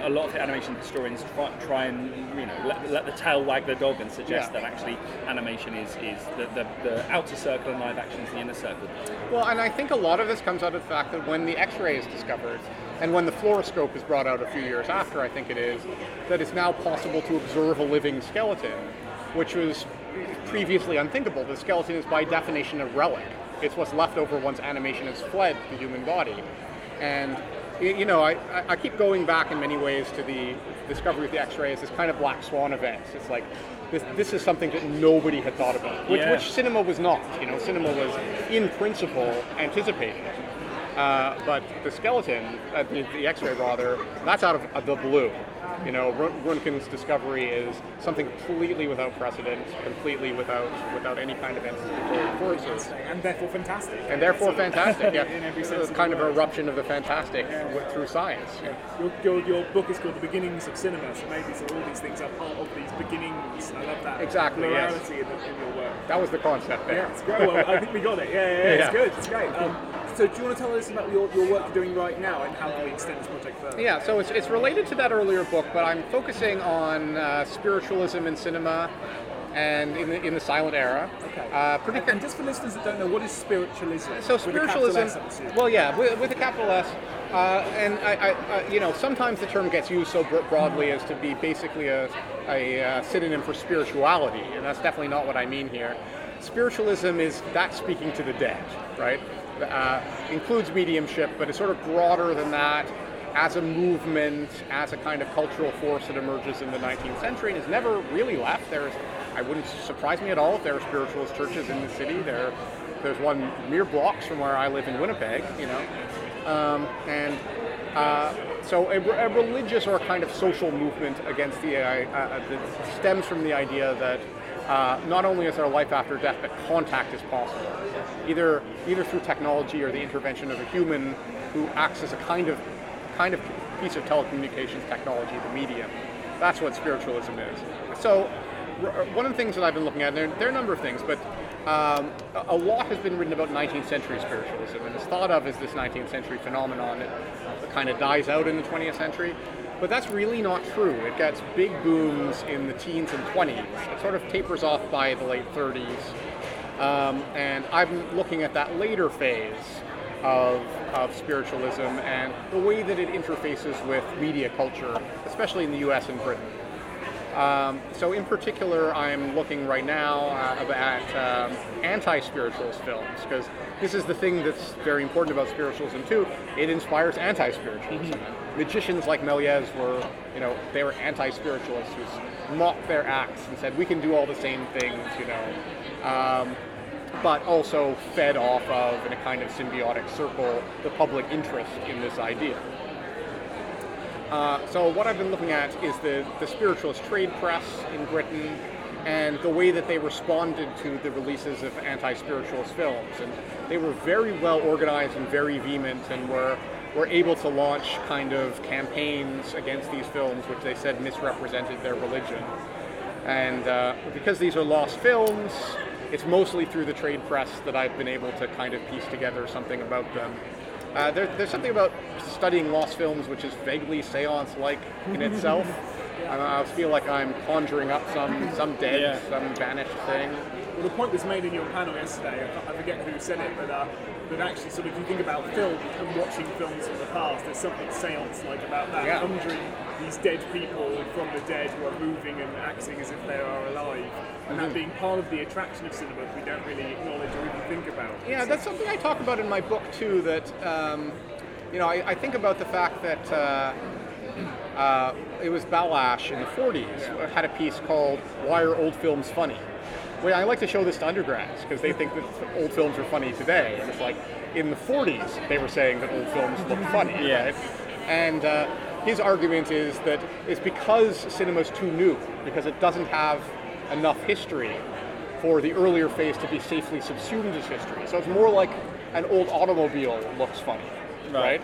a lot of animation historians try, try and you know let, let the tail wag the dog and suggest Yeah. that actually animation is, is the, the, the outer circle and live action is the inner circle. Well, and I think a lot of this comes out of the fact that when the X-ray is discovered, and when the fluoroscope is brought out a few years after, I think it is, that it's now possible to observe a living skeleton, which was previously unthinkable. The skeleton is by definition a relic. It's what's left over once animation has fled the human body. And you know, I, I- keep going back in many ways to the discovery of the X-ray as this kind of black swan event. It's like this, this is something that nobody had thought about, which, Yeah. which cinema was not. You know, cinema was in principle anticipated. Uh, but the skeleton, uh, the, the X-ray rather, that's out of uh, the blue. You know, Run- Röntgen's discovery is something completely without precedent, completely without without any kind of anticipatory forces, and therefore fantastic. and therefore fantastic. Yeah, in every it's sense. of kind of an eruption of the fantastic w- through science. Yeah. Your, your, your book is called The Beginnings of Cinema, so maybe so all these things are part of these beginnings. I love that Exactly, yes. in, the, in your work. That was the concept there. Yeah, it's great. Well, I think we got it. Yeah, yeah, yeah, Yeah. it's good. It's great. Um, so, do you want to tell us about your, your work you're doing right now and how can we extend this project further? Yeah, so it's, it's related to that earlier book, but I'm focusing on uh, spiritualism in cinema and in the, in the silent era. Okay. Uh, pretty and, and just for listeners that don't know, what is spiritualism? So a spiritualism, S, well, yeah, with, with a capital S, uh, and I, I, you know, sometimes the term gets used so bro- broadly as to be basically a, a uh, synonym for spirituality, and that's definitely not what I mean here. Spiritualism is that speaking to the dead, right? Uh, includes mediumship, but it's sort of broader than that. As a movement, as a kind of cultural force that emerges in the 19th century and has never really left. There's, I wouldn't surprise me at all if there are spiritualist churches in the city. There, there's one mere blocks from where I live in Winnipeg, you know, um, and uh, so a, a religious or kind of social movement against the AI uh, that stems from the idea that uh, not only is there life after death, but contact is possible, either either through technology or the intervention of a human who acts as a kind of kind of piece of telecommunications technology, the medium. That's what spiritualism is. So one of the things that I've been looking at, there, there are a number of things, but um, a- a lot has been written about 19th century spiritualism, and it's thought of as this 19th century phenomenon that kind of dies out in the 20th century. But that's really not true. It gets big booms in the teens and 20s. It sort of tapers off by the late 30s. Um, and I'm looking at that later phase of, of spiritualism and the way that it interfaces with media culture, especially in the US and Britain. Um, so, in particular, I'm looking right now uh, at um, anti-spiritualist films because this is the thing that's very important about spiritualism too. It inspires anti-spiritualism. Magicians like Méliès were, you know, they were anti-spiritualists who mocked their acts and said we can do all the same things, you know. Um, but also fed off of, in a kind of symbiotic circle, the public interest in this idea. Uh, so what I've been looking at is the, the spiritualist trade press in Britain and the way that they responded to the releases of anti-spiritualist films. And they were very well organized and very vehement and were, were able to launch kind of campaigns against these films which they said misrepresented their religion. And uh, because these are lost films, it's mostly through the trade press that I've been able to kind of piece together something about them. Uh, there, there's something about studying lost films which is vaguely seance-like in itself. I, I feel like I'm conjuring up some some dead, some vanished thing. Well, the point was made in your panel yesterday. I, forget who said it, but uh, that actually, sort of, if you think about film and watching films from the past, there's something seance-like about that, Yeah. conjuring these dead people from the dead who are moving and acting as if they are alive, and that Mhm. being part of the attraction of cinema that we don't really acknowledge or even think about. Yeah, that's something I talk about in my book too. That um, you know, I, I think about the fact that uh, uh, it was Balázs in the 40s, had a piece called Why Are Old Films Funny? Well, I like to show this to undergrads because they think that old films are funny today. And it's like, in the 40s, they were saying that old films look funny. Yeah. Right? And uh, his argument is that it's because cinema's too new, because it doesn't have enough history for the earlier phase to be safely subsumed as history. So it's more like an old automobile looks funny, right?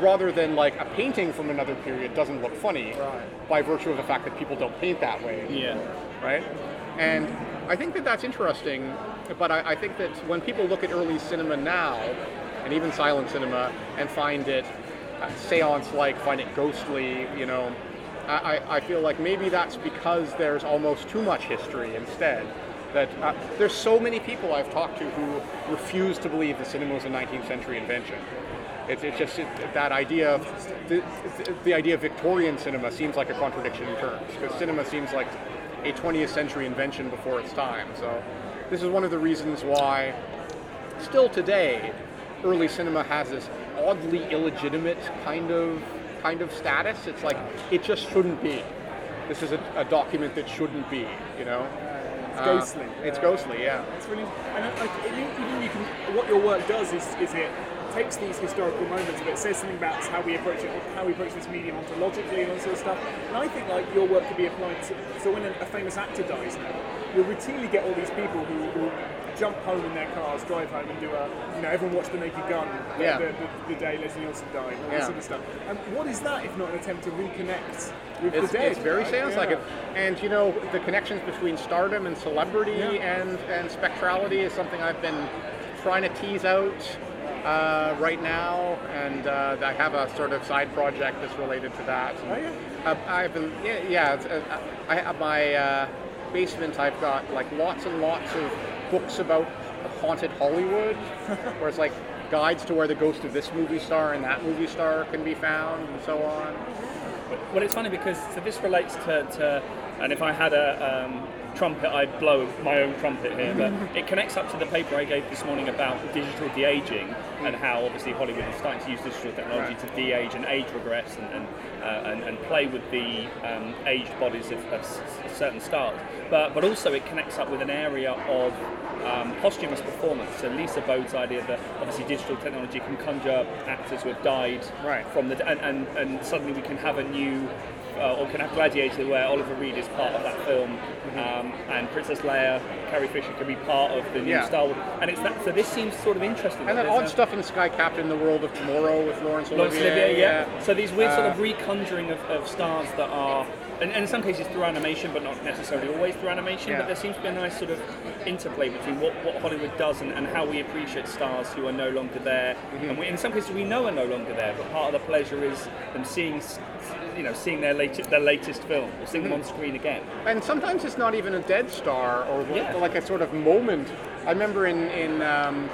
Rather than like a painting from another period doesn't look funny by virtue of the fact that people don't paint that way. Yeah. Right? And I think that that's interesting, but I, I think that when people look at early cinema now, and even silent cinema, and find it seance-like, find it ghostly, you know, I, I- feel like maybe that's because there's almost too much history instead. That uh, there's so many people I've talked to who refuse to believe that cinema was a 19th century invention. It's, it's just it, that idea of the, the idea of Victorian cinema seems like a contradiction in terms because cinema seems like a 20th century invention before its time. So this is one of the reasons why still today early cinema has this oddly illegitimate kind of kind of status. It's like it just shouldn't be. This is a, a document that shouldn't be. You know. It's Uh, ghostly. It's ghostly. Yeah. It's really, and like, it, you can, what your work does is, is it takes these historical moments, but it says something about how we approach it, how we approach this medium ontologically and all sort of stuff. And I think like your work could be applied to. So when a, a famous actor dies now, you'll routinely get all these people who, who jump home in their cars, drive home, and do a, you know, everyone watched The Naked Gun the, Yeah. the, the, the day Leslie Nielsen died, all Yeah. this sort of stuff. And what is that if not an attempt to reconnect with It's, the dead? it's very right? seance like it. And you know, the connections between stardom and celebrity Yeah. and, and spectrality is something I've been trying to tease out uh, right now. And uh, I have a sort of side project that's related to that. Oh, yeah? Uh, I've been, yeah, yeah it's, uh, I have my uh, basement, I've got like lots and lots of books about haunted Hollywood, where it's like guides to where the ghost of this movie star and that movie star can be found and so on. Well, it's funny because so this relates to, to and if I had a um, trumpet, I'd blow my own trumpet here. But it connects up to the paper I gave this morning about digital de-aging and how obviously Hollywood is starting to use digital technology to de-age and age regress and and, uh, and, and play with the um, aged bodies of, of certain stars. But but also it connects up with an area of um, posthumous performance. So Lisa Bode's idea that obviously digital technology can conjure actors who have died from the and, and, and suddenly we can have a new uh, or Gladiator where Oliver Reed is part of that film um, and Princess Leia, Carrie Fisher can be part of the new Yeah. Star Wars. And it's that. So this seems sort of interesting. And that then odd stuff in the Sky Captain, The World of Tomorrow with Laurence Olivier. Olivier, yeah. So these weird sort Uh, of reconjuring of, of stars that are, and, and in some cases through animation, but not necessarily always through animation. Yeah. But there seems to be a nice sort of interplay between what, what Hollywood does and, and how we appreciate stars who are no longer there. Mm-hmm. And we, in some cases we know are no longer there, but part of the pleasure is them seeing, you know, seeing their latest their latest film or seeing them on screen again. And sometimes it's not even a dead star or Yeah. like a sort of moment. I remember in in um,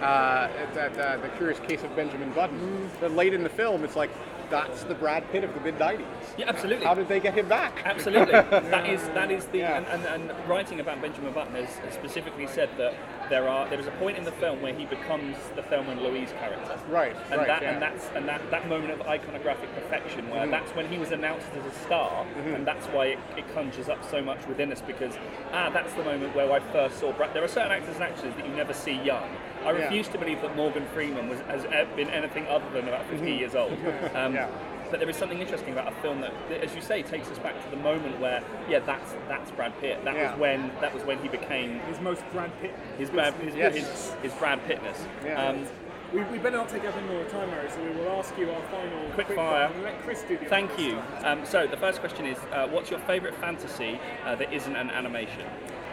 uh, that uh, the Curious Case of Benjamin Button. That late in the film, it's like that's the Brad Pitt of the mid '90s. Yeah, absolutely. How did they get him back? Absolutely, that is that is the and, and, and writing about Benjamin Button has, has specifically said that there are there is a point in the film where he becomes the Thelma and Louise character. Right, and right, that yeah. and that's and that, that moment of iconographic perfection where Mhm. that's when he was announced as a star, Mhm. and that's why it, it conjures up so much within us because ah, that's the moment where I first saw Brad. There are certain actors and actresses that you never see young. I Yeah. refuse to believe that Morgan Freeman was has e- been anything other than about 50 Mhm. years old. Um, Yeah. But there is something interesting about a film that, that, as you say, takes us back to the moment where, yeah, that's that's Brad Pitt. That Yeah. was when that was when he became His most Brad Pitt. his Brad his, Yes. his, his Brad Pittness. Yeah. Um, we, we better not take up any more time, Mary, so we will ask you our final quick fire. and let Chris do the Thank you. Um, so the first question is, uh, what's your favourite fantasy uh, that isn't an animation?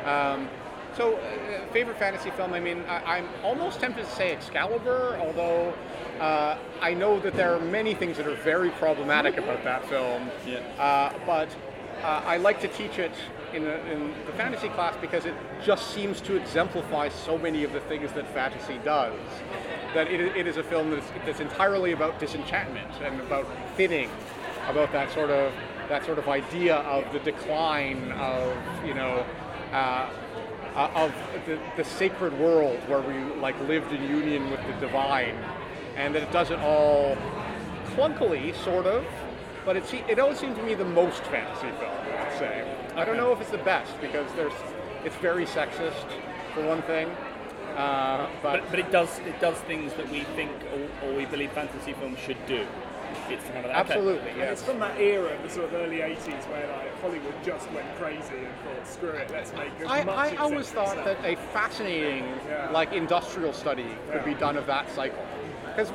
Um, so, uh, favorite fantasy film? I mean, I, I'm almost tempted to say Excalibur, although uh, I know that there are many things that are very problematic about that film. Yeah. Uh, but uh, I like to teach it in, a, in the fantasy class because it just seems to exemplify so many of the things that fantasy does. That it, it is a film that's, that's entirely about disenchantment and about thinning, about that sort of that sort of idea of the decline of you know. Uh, of the, the sacred world where we like lived in union with the divine, and that it does it all clunkily, sort of, but it it always seemed to me the most fantasy film. I'd say. I don't know if it's the best because there's it's very sexist for one thing. Uh, but, But, but it does it does things that we think or, or we believe fantasy films should do. It's kind of okay. absolutely, And yes. it's from that era, the sort of early 80s, where like Hollywood just went crazy and thought, screw it, let's make as I, much I always thought stuff. that a fascinating, Yeah. like industrial study could Yeah. be done of that cycle, because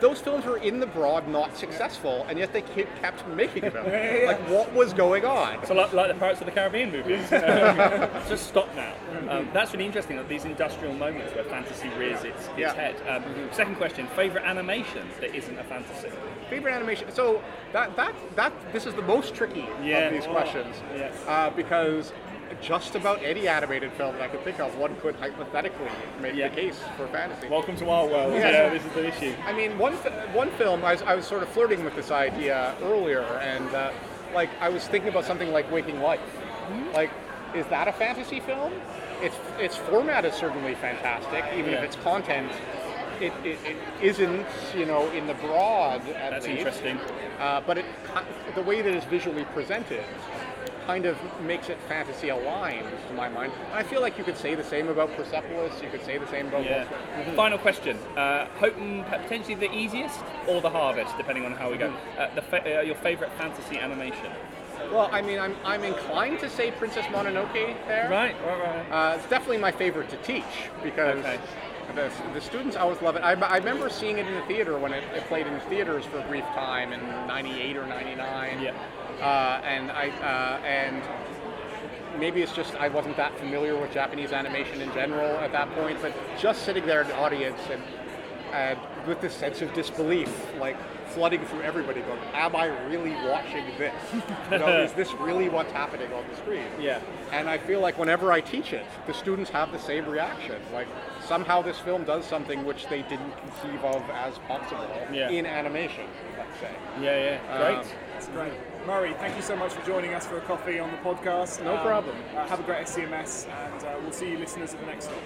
those films were in the broad not successful, and yet they kept making them. Yeah. Like what was going on? So like, like the Pirates of the Caribbean movies, um, just stop now. Um, that's really interesting. That these industrial moments where fantasy rears its, its Yeah. head. Um, second question: favorite animation that isn't a fantasy? Favorite animation? So that that that this is the most tricky Yeah. of these Oh, questions, yes. uh, because just about any animated film that I could think of, one could hypothetically make Yeah. the case for fantasy. Welcome to our world. Yeah. Yeah, this is the issue. I mean, one fi- one film I was, I was sort of flirting with this idea earlier, and uh, like I was thinking about something like Waking Life. Like, is that a fantasy film? Its its format is certainly fantastic, even Yeah. if its content it, it, it isn't, you know, in the broad. At That's least. interesting. Uh, but it the way that it's visually presented kind of makes it fantasy aligned to my mind. And I feel like you could say the same about Persepolis. You could say the same about. Yeah. Ghost- Final question. Uh, potentially the easiest or the hardest, depending on how we go. Uh, the fa- uh, your favorite fantasy animation? Well, I mean, I'm, I'm inclined to say Princess Mononoke there. Right, right, right. Uh, it's definitely my favorite to teach because Okay. the, the students always love it. I, I remember seeing it in the theater when it, it played in theaters for a brief time in '98 or '99. Yeah. Uh, and I uh, and maybe it's just I wasn't that familiar with Japanese animation in general at that point, but just sitting there in the audience and and with this sense of disbelief, like flooding through everybody, going, "Am I really watching this? You know, is this really what's happening on the screen?" Yeah. And I feel like whenever I teach it, the students have the same reaction. Like somehow this film does something which they didn't conceive of as possible Yeah. in animation. Let's say. Yeah, yeah. Great. Um, That's great. Murray, thank you so much for joining us for a coffee on the podcast. No problem. uh, have a great SCMS, and uh, we'll see you listeners at the next stop.